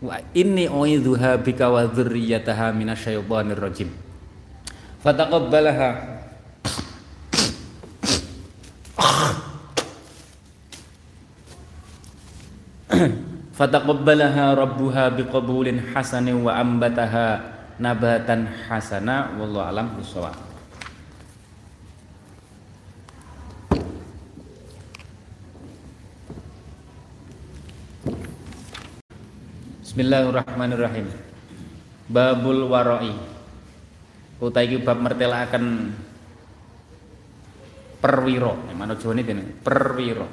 wa inni uidzuha bika wa dzurriyyataha minasyaitonir rajim fataqabbalaha. Fataqabbalaha rabbuha biqabulin hasanin wa ambataha nabatan hasana. Wallahu alam bisawab Bismillahirrahmanirrahim. Babul waroi. Utai iki bab mertelaken perwiro. Mana jawane dene? Perwiro.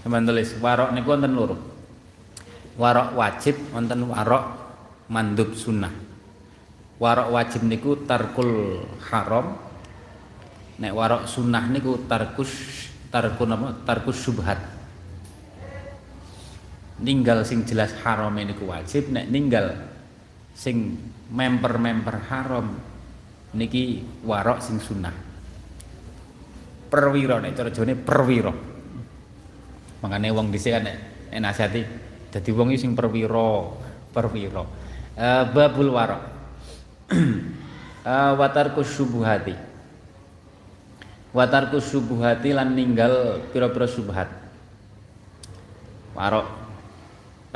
Sampeyan tulis warok niku wonten loro. Warok wajib wonten warok mandub sunnah. Warok wajib niku tarkul haram, nek warok sunnah niku tarkus tarkun apa? Tarkus subhat. Ninggal sing jelas haram niku wajib nek ninggal sing memper-memper haram niki warok sing sunnah. Perwira nek cara Jawane perwira. Makane wong dhisik kan nek nasihati dadi wong sing perwira perwira. Uh, babul warok. Uh, watarkus subuhati watarku subuhati lan ninggal pira-pira subhat. Warok.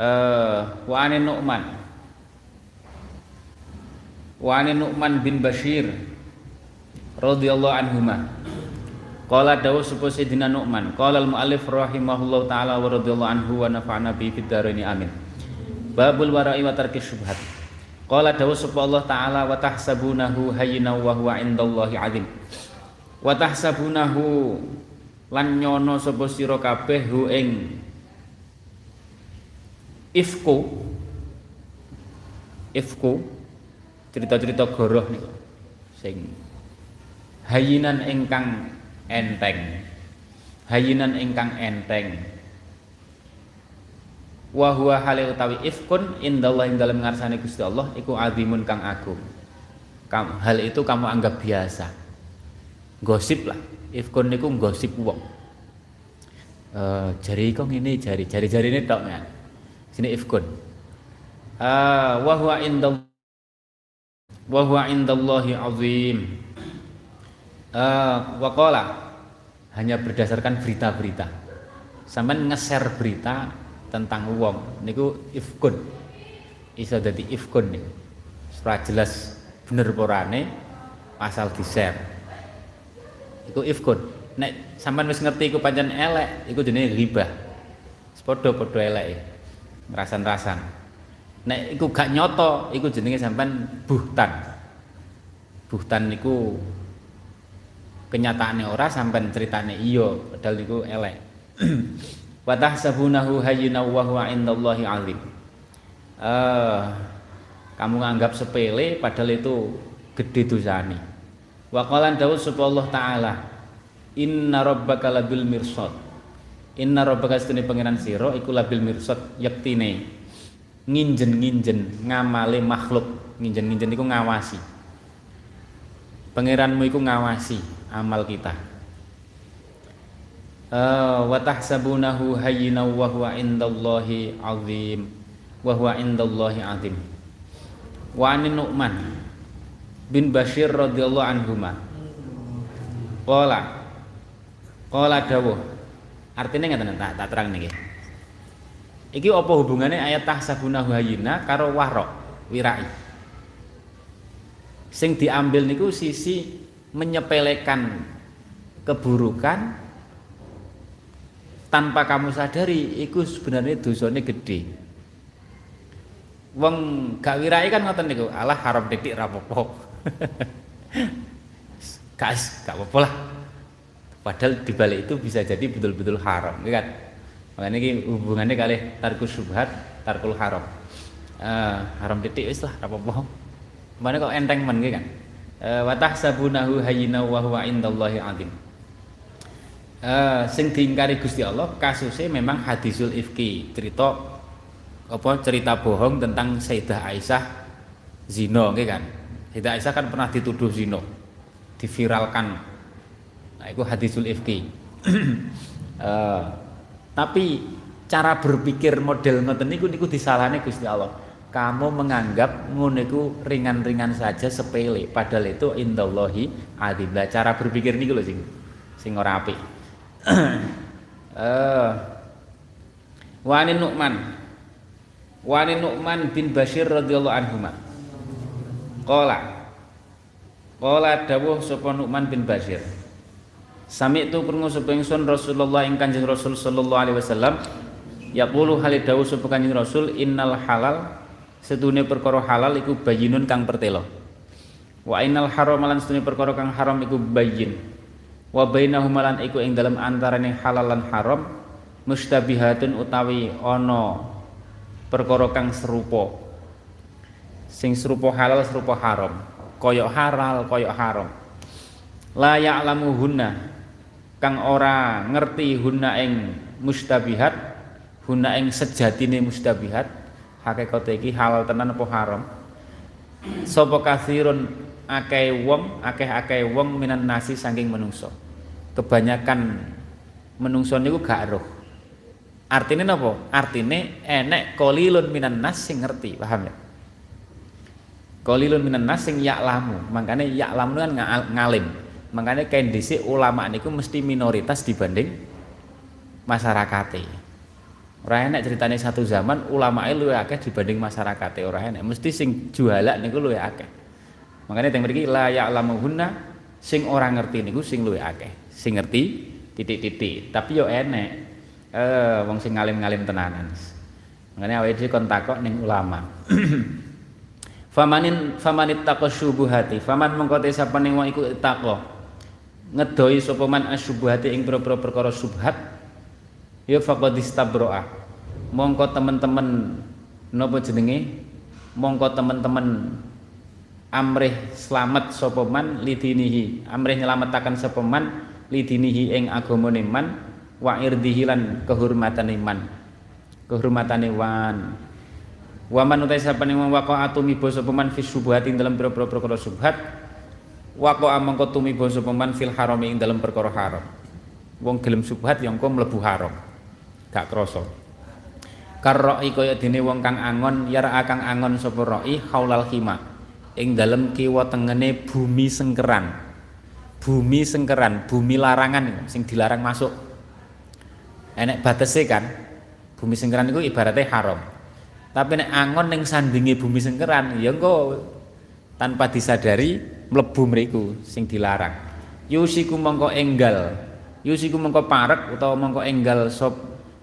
Eh wa ane Nu'man. Wa Nu'man bin Bashir radhiyallahu anhuma. Qala dawu sapa Sayyidina Nu'man. Qala al muallif rahimahullahu taala wa radhiyallahu anhu wa nafa'ana bi fid amin. Babul wara'i wa tarki syubhat Qala dawu sapa Allah taala wa tahsabunahu hayyinan wa huwa indallahi wa tahsabunahu lan nyono sapa sira kabeh hu ing ifku. Ifku cerita-cerita goroh niku sing hayinan ingkang enteng. Hayinan ingkang enteng. Wa huwa hale utawi ifkun indallah ing dalem ngarsane Gusti Allah iku azimun kang agung. Hal itu kamu anggap biasa gosip lah. Ifkon niku gosip wong. Uh, jari kok ini jari. Jari jari ini tok kan sini ifkon uh, wa huwa indallah wa huwa indallahi azim. Uh, wa qala. Hanya berdasarkan berita-berita. Sampai nge-share berita tentang wong. Niku ifkun. Iso dadi ifkun nih jelas bener porane asal di-share iku ifkun. Nek sampean wis ngerti iku pancen elek iku jenenge ghibah. Padha-padha elek ngerasan-rasan nek iku gak nyoto iku jenenge sampean buhtan. Buhtan niku kenyataannya ora sampean ceritane iya padahal niku elek. Wa tahsabunahu hayyina wa huwa indallahi alim. Uh, kamu nganggap sepele padahal itu gede dosane Wa qala Daud sapa Allah taala Inna rabbaka labil mirsad Inna rabbaka stune pangeran sira iku labil mirsad yektine nginjen-nginjen ngamale makhluk. Nginjen-nginjen iku ngawasi. Pangeranmu iku ngawasi amal kita. Uh, wa tahsabunahu hayyina wa huwa indallahi azim. Wa huwa indallahi azim. Wa anin Nu'man bin Bashir radhiyallahu anhuma. Qala Qala dawuh Artinya ngeten tak tak terang niki. Iki apa hubungannya ayat tahsabuna hayyina karo warok wirai. Sing diambil niku sisi menyepelekan keburukan tanpa kamu sadari iku sebenarnya dosane gede. Wong gak wirai kan ngoten niku, Allah haram titik rapopo. Guys, gak apa-apa lah. Padahal di balik itu bisa jadi betul-betul haram, ya kan? Makanya ini hubungannya kali tarkus subhat, tarkul haram. Uh, haram titik wis lah, apa-apa. Mana kok enteng men kan? Uh, wa tahsabunahu hayyina wa huwa indallahi azim. Uh, sing diingkari Gusti Allah kasusnya memang hadisul ifki cerita apa cerita bohong tentang Sayyidah Aisyah zino kan Sayyidah Aisyah kan pernah dituduh zino diviralkan Nah, itu hadisul ifki. uh, tapi cara berpikir model ngoten niku niku disalahne Gusti Allah. Kamu menganggap ngono ringan-ringan saja sepele, padahal itu indallahi adzim. Cara berpikir niku lho sing sing ora apik. uh, Wani Nu'man Wani Nu'man bin Bashir radhiyallahu anhu. Qala. Qala dawuh sapa Nu'man bin Bashir. Sami itu krungu sapa ingsun Rasulullah ing Kanjeng Rasul sallallahu alaihi wasallam. Yaqulu halidawu sapa Kanjeng Rasul innal halal sedune perkara halal iku bayinun kang pertelo wa innal haram lan sedune perkara kang haram iku bayin wa bainahuma lan iku ing dalem antaraning halal lan haram mustabihatun utawi ana perkara kang serupa sing serupa halal serupa haram. Koyok halal koyok haram. La ya'lamuhunna kang ora ngerti huna ing mustabihat huna ing sejatine mustabihat hakikat iki halal tenan apa haram? Sapa kasirun akeh wong akeh-akeh wong minan nasi saking menungso. Kebanyakan menungso niku gak roh. Artinya apa artinya enek kolilun minan nas sing ngerti paham ya kolilun minan nas sing yaklamu makanya yaklamu kan ngalim. Makanya kain dhisik ulama niku mesti minoritas dibanding masyarakat ora enak ceritanya satu zaman ulama luwih akeh dibanding masyarakat ora enak. Mesti sing jualan niku luwih akeh. Makanya yang mriki la ya'lamuhunna sing ora ngerti niku sing luwih akeh. Sing ngerti titik-titik. Tapi yo enek eh wong sing ngalim-ngalim tenanan. Makanya awake dhewe kon takok ning ulama Famanin famanit taqwa syubuhati. Faman mengko te sapa ning wong iku takwa ngedoi sapa man asyubhati ing pira-pira perkara subhat ya faqad istabroa. Mongko temen-temen napa jenenge? Mongko temen-temen amrih selamat sapa man lidinihi. Amrih nyelametaken sapa man lidinihi ing agamane man wa irdihi lan kehormatane man. Kehormatane wan wa man utai sapane wong waqa'atu mibo sapa man fi syubhat ing dalam perkara subhat Wako amang kau tumiba sapa man fil harami ing dalam perkara haram. Wong gelem subhat yang kau mlebu haram. Gak krasa. Karroi kaya dene wong kang angon yara kang angon sapa roi haulal khima ing dalam kiwa tengene bumi sengkeran. Bumi sengkeran, bumi larangan sing dilarang masuk. Enek batese kan. Bumi sengkeran itu ibaratnya haram. Tapi nek angon ning sandingi bumi sengkeran ya engko tanpa disadari mlebu mriku sing dilarang. Yusiku mongko enggal. Yusiku mongko parek utawa mongko enggal sop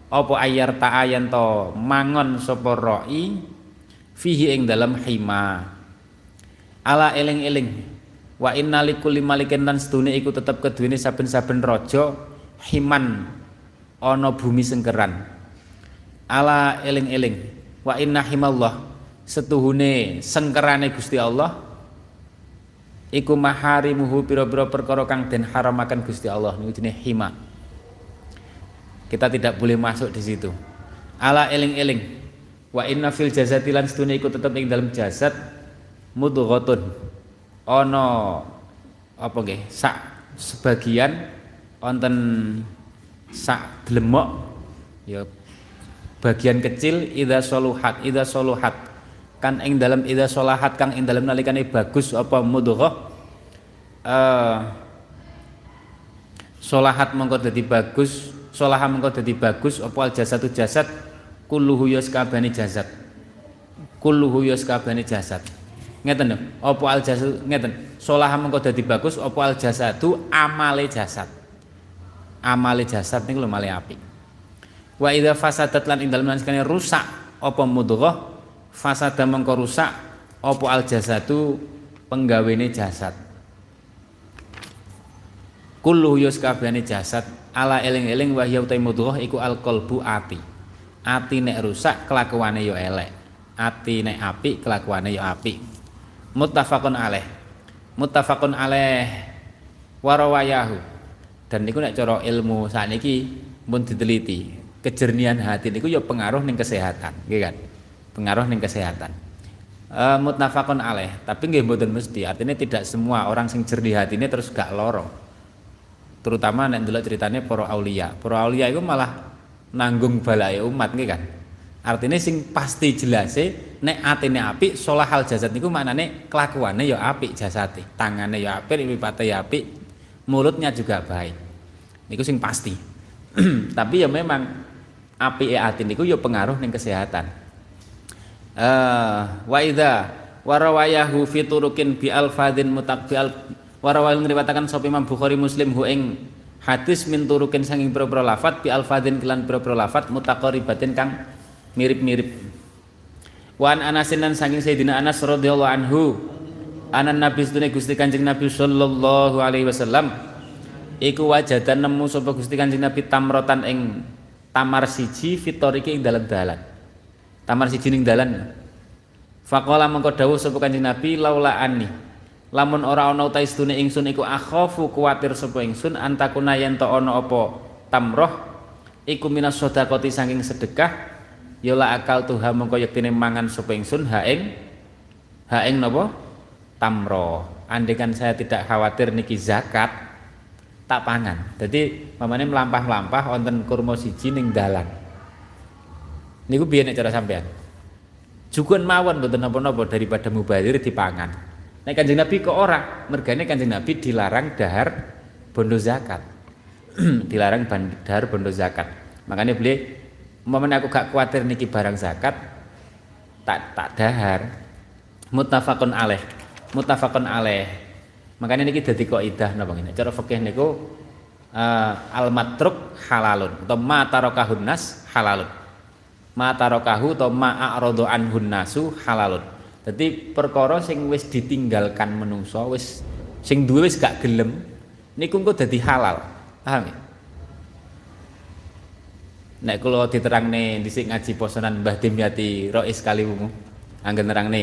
apa ayar ta'ayan to? Mangon sapa roi fihi ing dalam hima. Ala eling-eling. Wa inna likulli malikin lan sedune iku tetep keduwene saben-saben raja himan ana bumi sengkeran. Ala eling-eling wa inna himallah setuhune sengkerane Gusti Allah iku maharimuhu pira-pira perkara kang den haramaken Gusti Allah niku jenenge hima Kita tidak boleh masuk di situ. Ala eling-eling. Wa inna fil jasadi lan iku tetep ing dalam jasad mudghatun. Ana apa nggih? Sak sebagian wonten sak glemok ya bagian kecil ida soluhat ida soluhat kan ing dalam ida solahat kang ing dalam nalikane bagus apa mudghah uh, solahat mengko dadi bagus solaha mengko dadi bagus apa al jasadu jasad? Kulluhu yus kabani jasad. Kulluhu yus kabani jasad. Ngeten apa al jasad? Ngeten. Solaha mengko dadi bagus apa al jasadu? Amale jasad. Amale jasad niku lho male apik wa idza fasadat lan ing dalem sekane rusak apa mudghah? Fasada mengko rusak apa al jasadu? Penggawene jasad. Kullu yus kabehane jasad ala eling-eling wa ya utai mudghah iku al qalbu ati. Ati nek rusak kelakuane yo elek. Ati nek apik kelakuane yo apik. Muttafaqun alaih muttafaqun alaih warawayahu dan niku nek cara ilmu sakniki pun diteliti kejernihan hati niku ya pengaruh ning kesehatan nggih kan? Pengaruh ning kesehatan. E, mutnafakun alaih tapi nggih mboten mesti artinya tidak semua orang sing jernih ini terus gak loro terutama nek ndelok ceritanya para aulia. Para aulia itu malah nanggung balai umat nggih kan? Artinya sing pasti jelas nek atine apik salah hal jasad niku maknane kelakuannya ya apik jasate. Tangannya ya apik lipate ya apik mulutnya juga baik. Niku sing pasti. Tapi ya memang api ati niku ya pengaruh ning kesehatan. Uh, wa idza warawayahu fi turukin bi alfadin mutakbial warawal ngriwataken sapa Imam Bukhari Muslim hu ing hadis min turukin sanging pira-pira lafat bi alfadin kelan pira-pira lafat mutaqaribatin kang mirip-mirip. Wan Anasin dan sanging Sayyidina Anas radhiyallahu anhu anan Nabi sedune Gusti Kanjeng Nabi sallallahu alaihi wasallam iku wajadan nemu sapa Gusti Kanjeng Nabi tamrotan ing tamar siji fitoriki ing dalan-dalan tamar siji ning dalan. Faqala mengko dawuh sapa kanjeng Nabi laula anni. Lamun ora ana uta istune ingsun iku akhafu kuwatir sapa ingsun antakuna yen to ana apa tamroh iku minas sedekati saking sedekah ya la akal tuha mengko yektine mangan sapa ingsun ha ing ha ing napa? Tamroh. Andekan saya tidak khawatir niki zakat tak pangan. Jadi mamane melampah-melampah wonten kurma siji ning dalan. Niku piye nek cara sampean? Jugun mawon mboten napa-napa daripada mubadir dipangan. Nek Kanjeng Nabi kok ora, mergane Kanjeng Nabi dilarang dahar bondo zakat. dilarang dahar bondo zakat. Makanya beli mamane aku gak kuatir niki barang zakat tak tak dahar. Muttafaqun alaih. Muttafaqun alaih Makanya niki dadi kaidah napa ngene. Cara fikih niku uh, al matruk halalun atau ma tarakahun nas halalun. Ma tarakahu atau ma a'radu anhun nasu halalun. Dadi perkara sing wis ditinggalkan menungso wis sing duwe wis gak gelem niku engko dadi halal. Paham ya? Nek kula diterangne dhisik ngaji posonan Mbah Dimyati Rois Kaliwungu. Anggen nerangne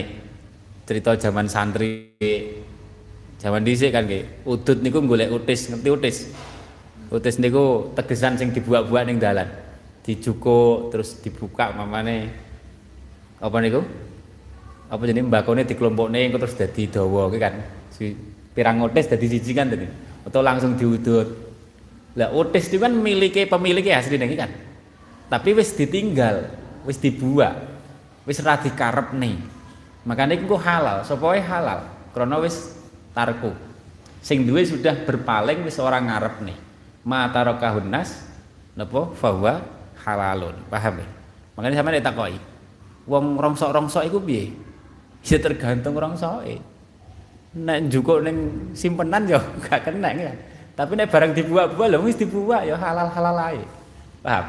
cerita zaman santri Zaman dhisik kan nggih, udut niku golek utis, ngerti utis? Utis niku tegesan sing dibuak-buak ning dalan. Dijukuk terus dibuka mamane apa niku? Apa jenenge mbakone dikelompokne engko terus dadi dawa kuwi kan. Si pirang utis dadi siji kan tadi. Atau langsung diudut. Lah utis itu kan miliki pemiliknya asli nih kan. Tapi wis ditinggal, wis dibuak, wis ra dikarepne. Makanya iku halal, sapa halal. Krana wis tarku sing duwe sudah berpaling wis ora ngarep nih. Ma tarakahun nas napa? Fahuwa halalun. Paham ya? Makanya sama ditakoki wong rongsok-rongsok iku piye? Ya tergantung rongsoke. Nek njukuk ning simpenan ya gak kena kan tapi nek barang dibuat-buat lho wis dibuat ya halal-halal ae. Paham?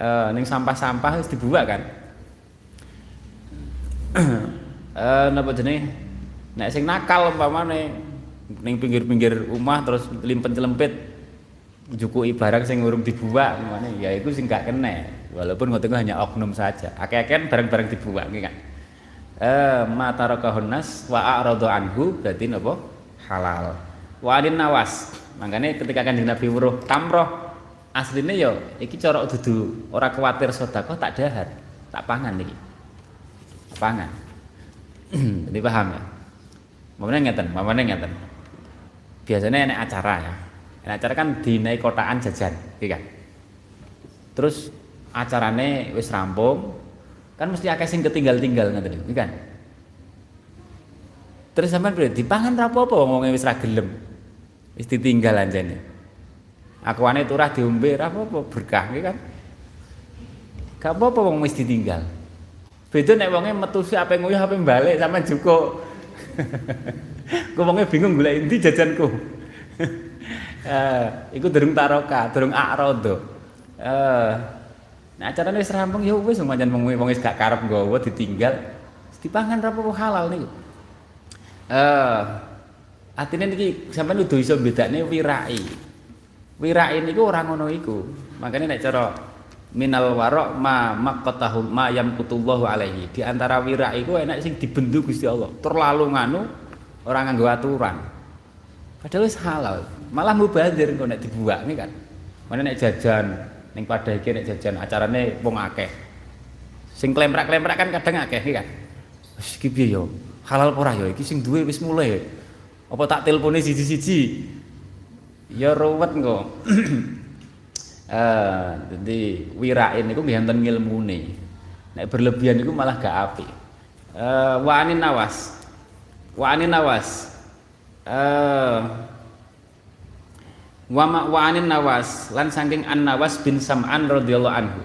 Eh ning sampah-sampah wis dibuat kan? Eh napa jenenge Nek sing nakal umpamane ning pinggir-pinggir rumah terus limpet-lempet jukui barang sing urung dibuak umpamane ya itu sing gak kena. Walaupun ngoten hanya oknum saja. Akeh-akeh barang-barang dibuak kan. Eh mata nas wa a'radu anhu berarti napa? Halal. Wa nawas. Makanya ketika kan Nabi wuruh tamroh aslinya yo iki corok dudu ora kuatir sedekah tak dahar tak pangan iki pangan jadi paham ya mamane ngeten mamane ngeten. Biasanya enak acara ya. Enak acara kan dinai kotaan jajan iya kan? Terus acarane wis rampung kan mesti akeh sing ketinggal-tinggal ngeten iki kan? Terus sampean piye? Dipangan ra apa-apa wong wis ra gelem. Wis ditinggal anjene. Akuane turah diombe ra apa-apa berkah iki kan? Gak apa-apa wong wis ditinggal. Beda nek wonge metu si ape nguyuh ape balik sampean cukup Ku bingung golek endi jajanku. eh, iku durung taroka, durung akrado. Eh, nah acarane wis rampung ya wis pancen wong wis gak karep nggawa ditinggal. Dipangan ra halal niku. Eh, atine niki sampean udah iso bedakne wirai. Wirai niku ora ngono iku. Makane nek cara minal warok ma maqatahu ma yamkutullahu alaihi. Di antara wirai iku enak sing dibendu Gusti Allah. Terlalu nganu ora nganggo aturan. Padahal wis halal. Malah mubazir kok nek dibuak nih kan. Mana nek jajan ning pada iki nek jajan acarane wong akeh. Sing klemprak-klemprak kan kadang akeh iki kan. Wis iki piye yo? Halal ora yo? Iki sing duwe wis mulai. Apa tak telpone siji-siji? Ya ruwet kok. Eh, jadi wirain niku nggih ngilmune. Nek berlebihan niku malah gak apik. Eh, wa anin nawas. Wa anin nawas. Eh, wa ma wa anin nawas lan saking an nawas bin sam'an radhiyallahu anhu.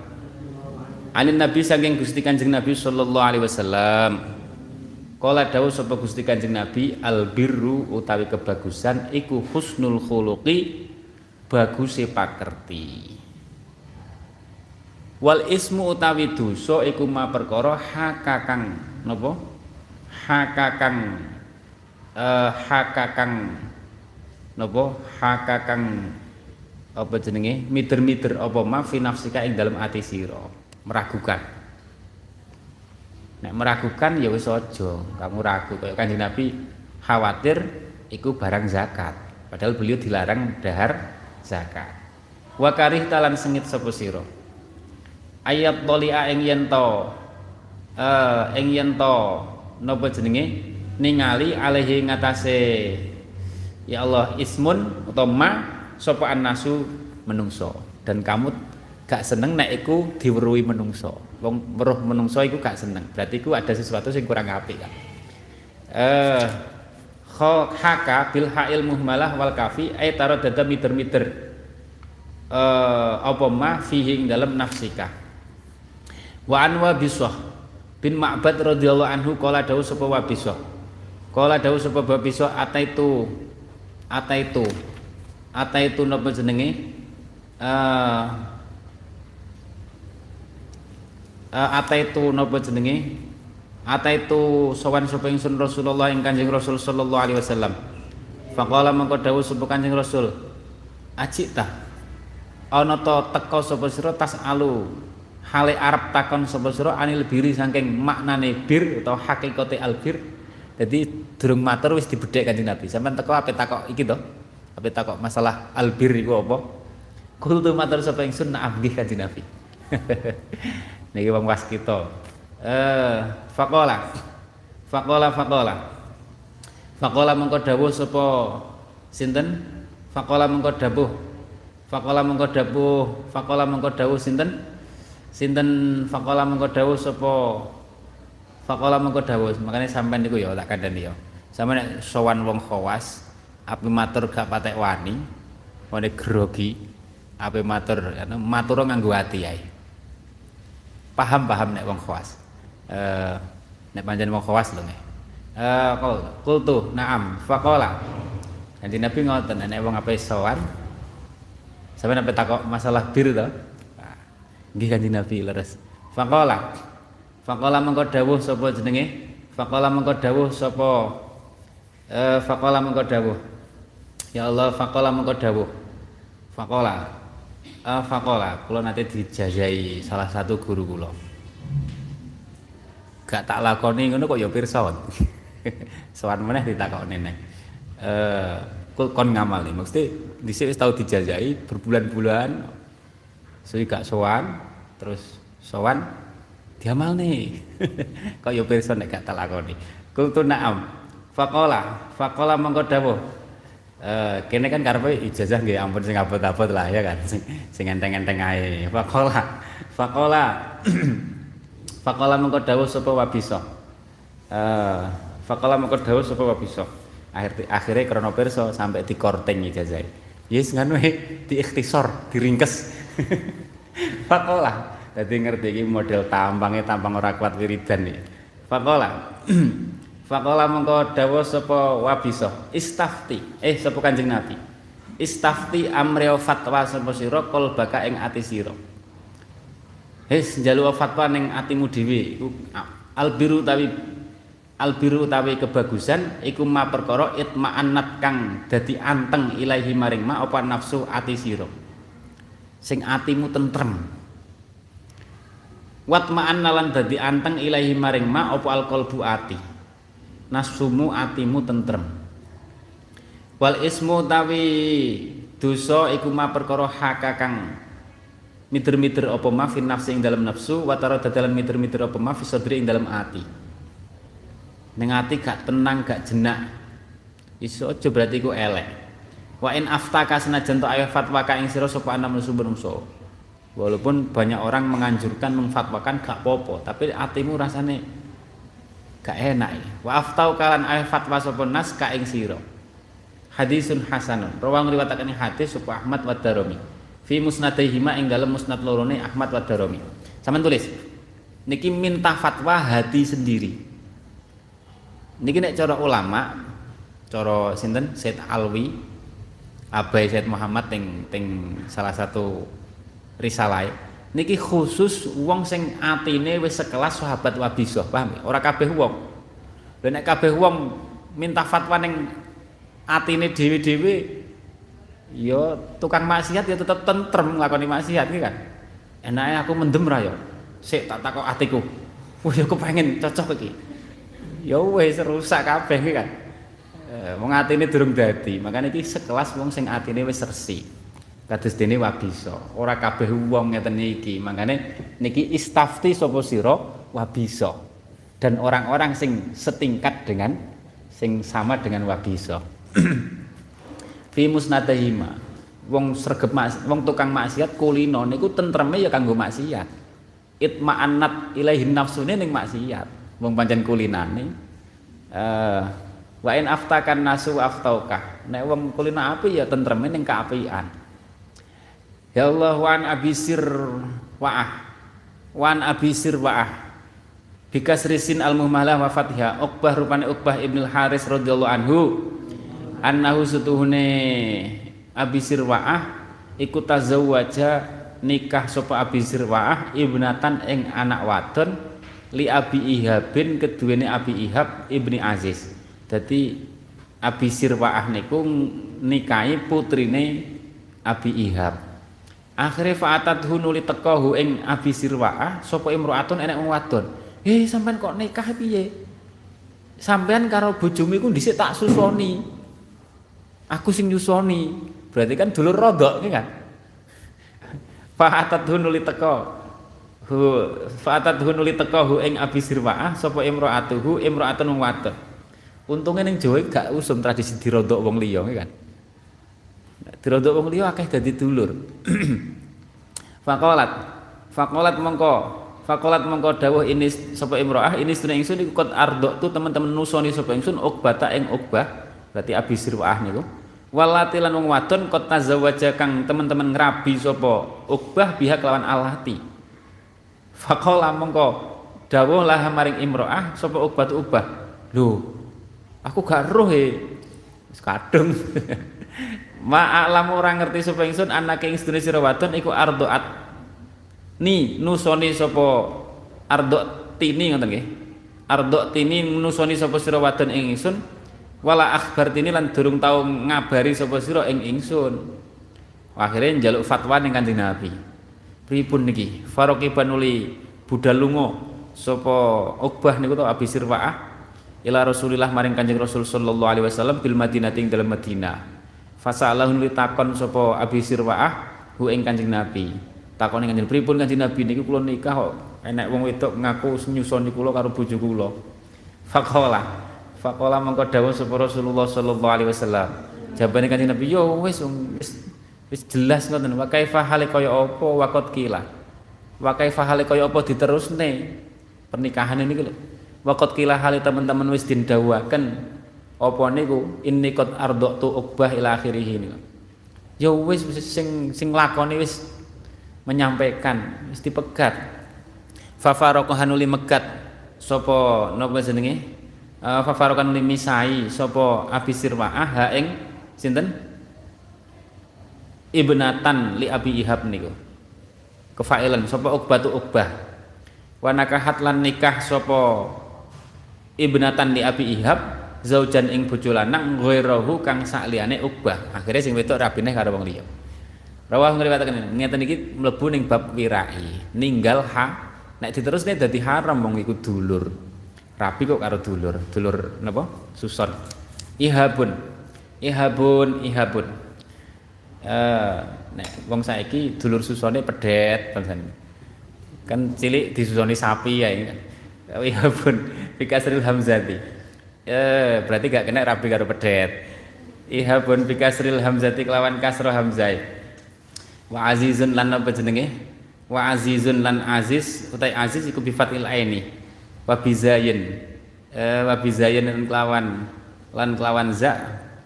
Anin Nabi saking Gusti Kanjeng Nabi sallallahu alaihi wasallam. Kala dawuh sapa Gusti Kanjeng Nabi albirru utawi kebagusan iku husnul khuluqi baguse pakerti. Wal ismu utawi dosa iku ma perkara hakakang napa? Hakakang eh hakakang napa? Hakakang apa jenenge? Mider-mider apa ma fi nafsika ing dalam ati sira? Meragukan. Nek meragukan ya wis aja. Kamu ragu kaya kanjeng Nabi khawatir iku barang zakat. Padahal beliau dilarang dahar zakat. Wa karih talan sengit sapa sira? Ayat tolia ing yen to eh ing yen to napa jenenge? Ningali alaihi ngatasé ya Allah ismun atau ma sapa annasu menungso. Dan kamu gak seneng nek iku diweruhi menungso. Wong weruh menungso iku gak seneng. Berarti iku ada sesuatu sing kurang apik kan eh haka bil ha'il muhmalah wal kafi ay taro dada miter-miter eh apa ma fihi dalam nafsika. Wa an wabisah bin Ma'bad radhiyallahu anhu kala dawuh sapa wabisah. Kala dawuh sapa wabisah ataitu ataitu ataitu napa jenenge? Eh uh, ataitu napa jenenge ataitu sowan sapa ingsun Rasulullah ing Kanjeng Rasul sallallahu alaihi wasallam. Faqala mengko dawuh sapa Kanjeng Rasul. Acita ana ta teka sapa sira tas alu? Hale arep takon sapa sira anil biri saking maknane bir atau hakikate albir jadi durung matur wis dibedhek Kanjeng Nabi. Sampean teko ape takok iki to? Ape takok masalah albir iku apa? Kultu matur sapa ingsun na'am Kanjeng Nabi. Niki wong was kita. Eh faqala. Faqala faqala. Faqala mengko dawuh sapa sinten? Faqala mengko dawuh. Faqala mengko dawuh. Faqala mengko dawuh sinten? Sinten faqala mengko dawuh sapa? Faqala mengko dawuh. Makane sampean niku ya tak kandhani ya. Sampean nek sowan wong khawas ape matur gak patek wani wani grogi ape matur matur nganggo ati ae. Paham-paham nek wong khawas. Eh nek pancen wong khawas lho nggih. Eh qultu na'am faqala. Nanti Nabi ngoten nek wong ape sowan sampe ape takok masalah bir to? Nggih Kanjeng Nabi leres. Faqala. Faqala mengko dawuh sapa jenenge? Faqala mengko dawuh sapa? Eh faqala mengko dawuh. Ya Allah faqala mengko dawuh. Faqala. Uh, faqala. Kula nanti dijajai salah satu guru kula gak tak lakoni ngono kok ya pirsa sowan meneh ditakoni nek eh kon ngamal nih. Mesti dhisik wis tau dijajai berbulan-bulan suwi gak sowan terus sowan diamal nih. Kaya pirsa nek gak talakoni kultu na'am. Faqala faqala mengko dawuh. Uh, kene kan karepe ijazah nggih ampun sing abot-abot lah ya kan sing sing enteng-enteng ae. Faqala faqala faqala mengko dawuh sapa wabisa uh, faqala mengko dawuh sapa wabisa akhir akhirnya krana pirsa sampai dikorting ijazah yes ngono di ikhtisor diringkes faqala Dadi ngerti iki model tampangnya tampang ora kuat wiridan iki. Faqala. Faqala mengko dawuh sapa wabisa, istafti. Eh sapa Kanjeng Nabi. Istafti amri fatwa sapa sira kol baka ing ati sira. Hes njaluk fatwa ning atimu dhewe iku albiru tawi albiru utawi kebagusan iku ma perkara itma'annat kang dadi anteng ilahi maring ma apa nafsu ati sira. Sing atimu tentrem. wat ma'an nalan dadi anteng ilahi maring ma apa alqalbu ati nasumu atimu tentrem wal ismu tawi dosa iku ma perkara haka kang mider-mider apa ma nafsi ing dalam nafsu wa dadalan mider-mider apa ma sadri ing dalam ati ning ati gak tenang gak jenak iso aja berarti iku elek wa in aftaka senajan to ayo fatwa ka ing sira sapa ana sumber Walaupun banyak orang menganjurkan memfatwakan gak popo, tapi hatimu rasanya gak enak. Wa aftau kalan ayat fatwa sapa nas ka ing sira. Hadisun hasanun. Rawang riwayataken hadis sapa Ahmad wa Darimi. Fi musnadaihima ing dalam musnad lorone Ahmad wa Darimi. Sampeyan tulis. Niki minta fatwa hati sendiri. Niki nek cara ulama, cara sinten Said Alwi, Abai Said Muhammad ting ting salah satu risalah niki khusus wong sing atine wis sekelas sahabat wabisah paham ora kabeh wong lha nek kabeh wong minta fatwa ning atine dhewe-dhewe ya tukang maksiat ya tetep tentrem nglakoni maksiat iki kan? Enake aku mendem ra ya sik tak takok atiku. Wah ya pengen cocok iki. Ya wis rusak kabeh iki kan? Eh, wong atine durung dadi makane iki sekelas wong sing atine wis resik kados dene wabisa ora kabeh wong ngeten iki mangane niki istafti sapa sira? Wabisa dan orang-orang sing setingkat dengan sing sama dengan wabisa fi musnadahima wong sregep wong tukang maksiat kulino niku tentreme ya kanggo maksiat. Itma'annat ilaihi nafsune ning maksiat. Wong pancen kulinane uh, wa in aftakan nasu aftauka. Nek wong kulina api ya tentreme ning kaapian Ya Allah wan abisir wa'ah. Wan abisir wa'ah. Bikas risin al muhmalah wa fatihah Uqbah rupane Uqbah ibnul Haris radhiyallahu anhu annahu sutuhune abisir wa'ah iku tazawwaja nikah sapa abisir wa'ah ibnatan ing anak wadon li abi ihabin keduwene abi ihab ibni aziz. Dadi abisir wa'ah niku nikahi putrine abi ihab. Akhirnya fa'atat hunuli tekohu ing abi sirwa'ah sapa imro'atun enek wong wadon. Eh sampean kok nikah piye? Sampean karo bojomu iku dhisik tak susoni aku sing nyusoni. Berarti kan dulur rodok kan? Fa'atat hunuli teko. Hu fa'atat hunuli tekohu ing abi sirwa'ah sapa imro'atuhu imro'atun wong wadon. Untungnya ning Jawa gak usum tradisi dirodok wong liya kan? Dirodok wong liya akeh dadi dulur. Fakolat Fakolat mongko Fakolat mongko dawuh ini sapa imroah ini sedene ingsun iku kot ardo tu teman-teman nusoni sapa ingsun ukbata ing ukbah berarti abi sirwaah niku walati lan wong wadon kot tazawaja kang teman-teman ngrabi sapa? Ukbah biha kelawan alati Fakola mongko dawuh lah maring imroah sapa ukbah tu ukbah lho aku gak roh he. Kadung. Ma'alam orang ngerti sapa ingsun anake ing sedene sira wadon iku ardoat. Ni nusoni sapa ardo tini ngoten nggih. Ardo tini nusoni sapa sira wadon ing ingsun wala akhbar tini lan durung tau ngabari sapa sira ing ingsun. Akhirnya njaluk fatwa ning Kanjeng Nabi. Pripun niki? Faroqiban uli budal lunga sapa Uqbah niku to Abi Sirwaah ila Rasulillah maring Kanjeng Rasul sallallahu alaihi wasallam bil Madinah ing dalam Madinah. Fasalahun li takon sapa Abi Sirwaah hu ing Kanjeng Nabi. takoni kanjeng pripun kanjeng Nabi niku kula nikah kok enek wong wedok ngaku nyusoni kula karo bojo kula faqala faqala mengko dawuh sapa Rasulullah sallallahu alaihi wasallam. Jawabane kanjeng Nabi yo wis wis wis jelas ngoten. Wa kaifa hale kaya apa? Waqat kila wa kaifa hale kaya apa diterusne? Pernikahan ini lho. Waqat kila hale teman-teman wis dindawaken. Apa niku? Inni qad ardatu uqbah ila akhirih niku. Ya wis sing sing lakoni wis menyampaikan wis dipegat. Fa faraqahanuli megat sapa napa jenenge uh, fa faraqahanuli misai sapa abi sirwaah ha ing sinten ibnatan li abi ihab niku kefailan sapa uqbatu uqbah wa nakahat lan nikah sapa ibnatan li abi ihab zaujan ing bojo lanang ghairahu kang sakliyane Uqbah. Akhire sing wedok rabine karo wong liya. Rawah ngriwataken ngeten iki mlebu ning bab wirai. Ninggal ha nek diterusne dadi haram wong iku dulur. Rabi kok karo dulur. Dulur napa? Suson. Ihabun. Ihabun, ihabun. Eh nek wong saiki dulur susone pedet bangsan. Kan cilik disusoni sapi ya. Ihabun bikasril hamzati. Ya, berarti gak kena rabi karo pedet. Ihabun bi kasril hamzati kelawan kasro hamzai. Wa azizun lan apa jenenge? Wa azizun lan aziz utai aziz iku bi fatil aini. Wa bizayin. Eh wa bizayin lan kelawan. Lan kelawan za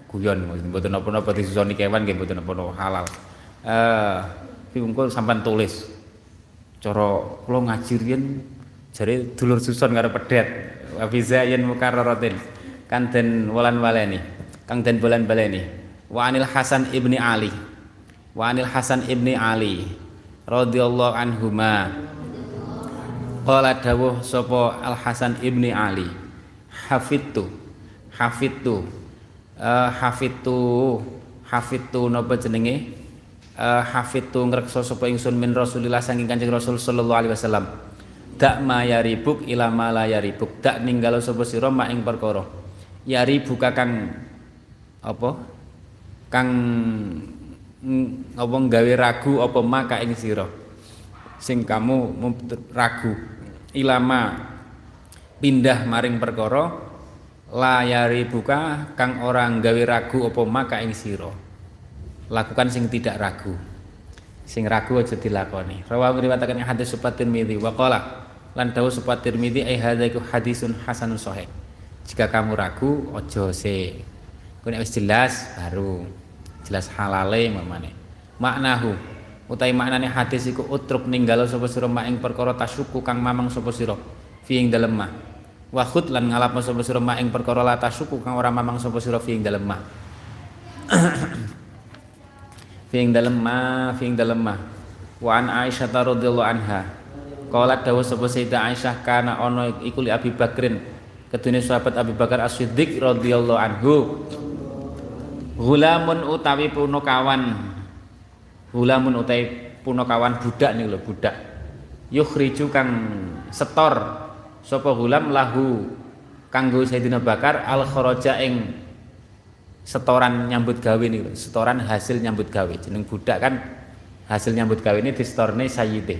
guyon. Mboten napa-napa disusoni kewan nggih mboten napa-napa halal. Eh pungkul sampan tulis. Cara kula ngaji riyen jare dulur susun karo pedet. Wa fi zayin mukarraratin. Kan den walan waleni. Kang den bolan baleni. Wa anil Hasan ibni Ali. Wa anil Hasan ibni Ali. Radhiyallahu anhuma qala dawuh sapa Al Hasan ibni Ali. Hafidtu hafidtu uh, hafidtu hafidtu napa jenenge? Uh, hafidtu ngreksa sapa ingsun min Rasulillah saking Kanjeng Rasul sallallahu alaihi wasallam. Dak ma yaribuk ila ma la yaribuk. Dak ninggalo sapa sira mak ing perkara. Yaribuk kang apa? Kang apa gawe ragu apa maka ing sira sing kamu ragu. Ilama pindah maring perkara layari buka kang orang gawe ragu apa maka ing sira. Lakukan sing tidak ragu. Sing ragu aja dilakoni. Rawahu riwayataken hadis supatin midi wa qala lan dawuh sapa Tirmizi ai hadza iku hadisun hasanun sahih. Jika kamu ragu ojo se wis jelas baru. Jelas halale mamane. Maknahu utai maknane hadis iku utruk ninggalo sapa sira mak ing perkara tasyuku kang mamang sapa sira fi ing dalem mah wa khut lan ngalapno sapa sira mak ing perkara la kang ora mamang sapa sira fi ing dalem mah fi ing dalem mah fi ing dalem mah wa an Aisyah radhiyallahu anha Qalat dawuh sapa Sayyidah Aisyah kana ana iku li Abi Bakrin kedune sahabat Abi Bakar As-Siddiq radhiyallahu anhu Gulamun utawi punakawan Gulamun utawi punakawan budak nih lho budak. Yukhriju kang setor sapa gulam lahu kanggo Sayyidina Bakar al kharaja ing setoran nyambut gawe nih setoran hasil nyambut gawe. Jeneng budak kan hasil nyambut gawe ini distorne sayyidih.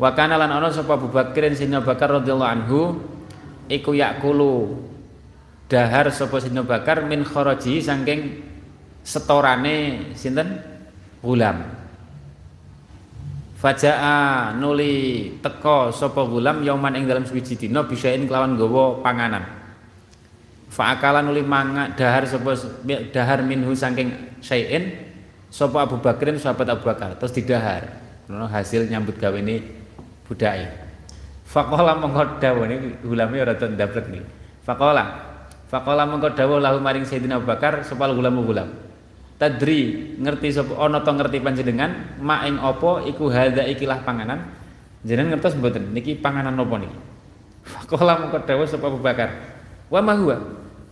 Wa kana lan ana sapa Abu Bakar Sayyidina Bakar radhiyallahu anhu iku yakulu dahar sapa Sayyidina Bakar min kharaji saking setorane sinten gulam Fajaa nuli teko sapa gulam yauman ing dalam suwiji dina bisain kelawan gawa panganan. Fa'akala nuli manga dahar sapa dahar minhu saking sayin sapa Abu Bakrin sahabat Abu Bakar terus didahar. hasil nyambut gawe ini budake faqala mongko dawuh niki ulame ora ten ndablek niki faqala faqala mongko dawuh lahu maring Sayyidina Abu Bakar sepal gulam gulam tadri ngerti sapa ana to ngerti panjenengan mak ing apa iku hadza ikilah panganan. Jenengan ngertos mboten? Niki panganan napa niki? Faqala mongko dawuh sapa Abu Bakar. Wa ma huwa?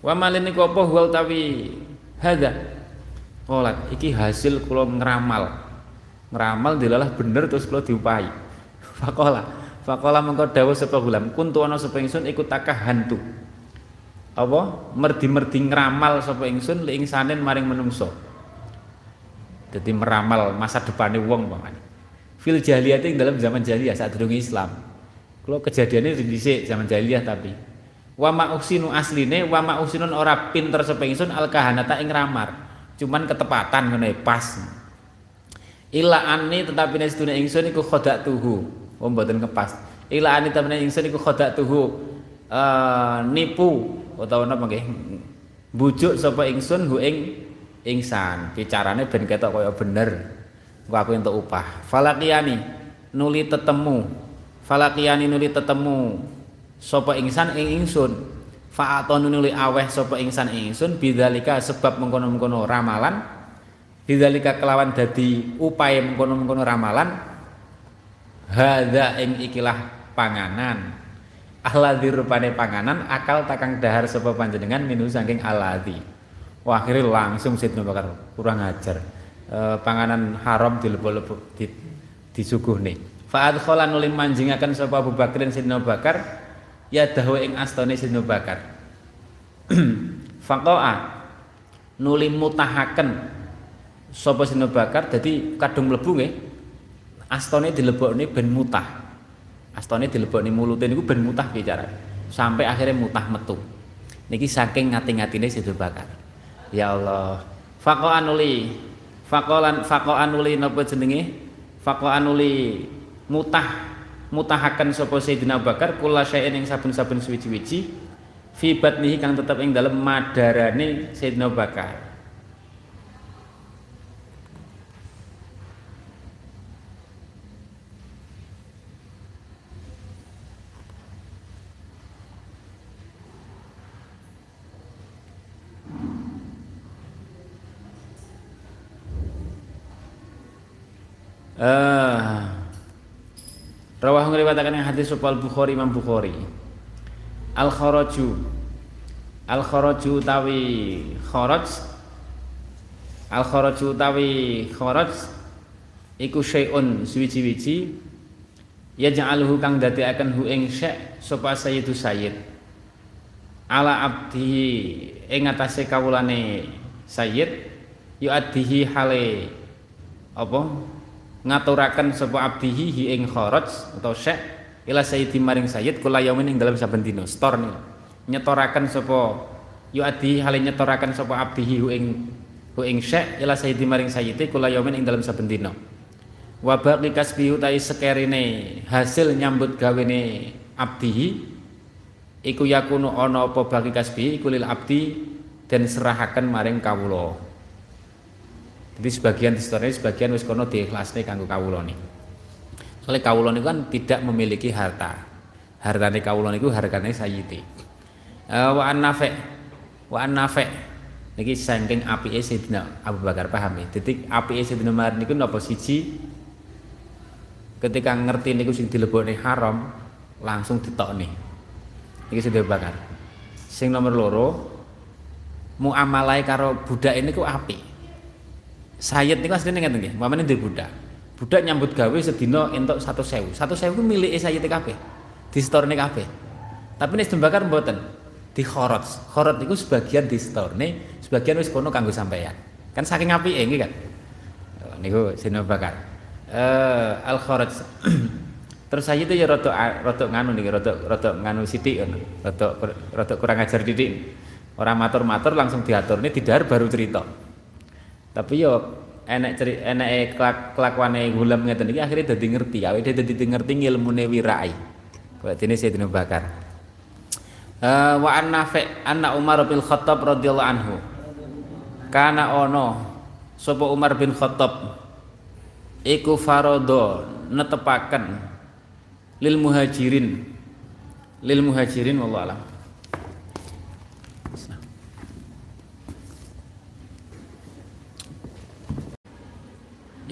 Wa malin niku apa huwa utawi hadza. Qolat iki hasil kula ngeramal. Ngeramal dilalah bener terus kula diupahi. Fakola, fakola mengko dawuh sapa gulam, kuntu ana sapa ingsun iku takah hantu. Apa? Merdi-merdi ngramal sapa ingsun li ingsanen maring menungso. Jadi meramal masa depane wong pamane. fil jahiliyah itu dalam zaman jahiliyah saat durung Islam. Kalau kejadiannya dhisik zaman jahiliyah tapi wa ma usinu asline wa ma usinun ora pinter sapa ingsun al kahanata ing ramar. Cuman ketepatan ngene pas. Ila ani tetapi nek sedune ingsun iku khodak tuhu. Oh mboten kepas. Ila ani tetapi ingsun iku khodak tuhu. Uh, nipu utawa napa nggih bujuk sapa ingsun hu ing ingsan bicarane ben ketok kaya bener. Engko aku entuk upah. Falaqiyani nuli tetemu. Falaqiyani nuli tetemu. Sapa ingsan ing ingsun. Fa'atonu nuli aweh sapa ingsan ing ingsun. Bidzalika sebab mengkono-mengkono ramalan. Bidzalika kelawan dadi upaya mengkono-mengkono ramalan. Hadza ing ikilah panganan. Ahladzi rupane panganan akal takang dahar sapa panjenengan minu saking aladzi wah akhirnya langsung Sidna Bakar kurang ajar. E, panganan haram dilebok-lebok di, disuguhne fa adkhala nulim manjingaken sapa Abu Bakrin Sidna Bakar ya dahwa ing astane Sidna Bakar. Faqa'a nuli mutahaken sapa Sidna Bakar dadi kadung mlebu nggih astane dilebokne ben mutah. Astone dilebokne mulute niku ben mutah bicara sampai akhirnya mutah metu. Niki saking ngati-ngatine Sidul Bakar ya Allah. Faqo anuli faqolan faqo anuli napa jenenge? Faqo anuli mutah mutahaken sapa Sayyidina Bakar kula syai'in ing saben-saben suwi-wiji fi batnihi kang tetep ing dalem madarane Sayyidina Bakar Uh, Yang hadis supal Bukhari Imam Bukhari. Al kharaju Al kharaju tawi kharaj. Al kharaju tawi kharaj iku syai'un suwiji-wiji yaj'aluhu kang akan hu ing syek sapa sayyidu sayyid. Ala abdihi ing atase kawulane sayyid yu'addihi hale apa ngaturaken sapa abdihi hi ing kharaj atau syekh ila sayyidi maring sayyid kula yaumin ing dalam saben dina stor nih. Nyetoraken sapa yu adi hale nyetoraken sapa abdihi hu ing hu ing syekh ila sayyidi maring sayyidi kula yaumin ing dalam saben dina. Wa baqi kasbihu ta sekerine hasil nyambut gawene abdihi iku yakunu ana apa baqi kasbi iku lil abdi dan serahaken maring kawula jadi sebagian distornya sebagian wis kono diikhlasne kanggo nih. Soalnya kawula niku kan tidak memiliki harta. Hartane kawula niku hargane sayyidi. Uh, wa an-nafi' wa an-nafi' niki saking apike Sayyidina Abu Bakar paham ya. Dadi apike Sayyidina Umar niku napa siji ketika ngerti niku sing dilebokne haram langsung ditokne. Niki Sayyidina Abu Bakar. Sing nomor loro muamalai karo budak ini ku apik Sayyid niku asline ngeten nggih, umpamane ndek budak. Budak nyambut gawe sedina entuk 100.000. 100.000 ku milike Sayyid kabeh. Di storene kabeh. Tapi nek dembakar mboten. Di khorot. Khorot niku sebagian di storene, sebagian wis kono kanggo sampeyan. Kan saking apike nggih kan. Oh, niku sino bakar. Eh al. Terus saya itu ya rotok rotok nganu nih, rotok rotok nganu sidik rotok rotok kurang ajar didik. Orang matur-matur langsung diatur ini tidak baru cerita tapi yo enek ceri enek kelak kelakuane gulam ngeten iki akhirnya dadi ngerti. Awake dhewe dadi ngerti ilmune wirai. Ini Sayyidina Bakar. Uh, wa an nafi anna Umar bin Khattab radhiyallahu anhu. Kana ono sapa Umar bin Khattab iku farodo netepaken lil muhajirin. Lil muhajirin wallahu alam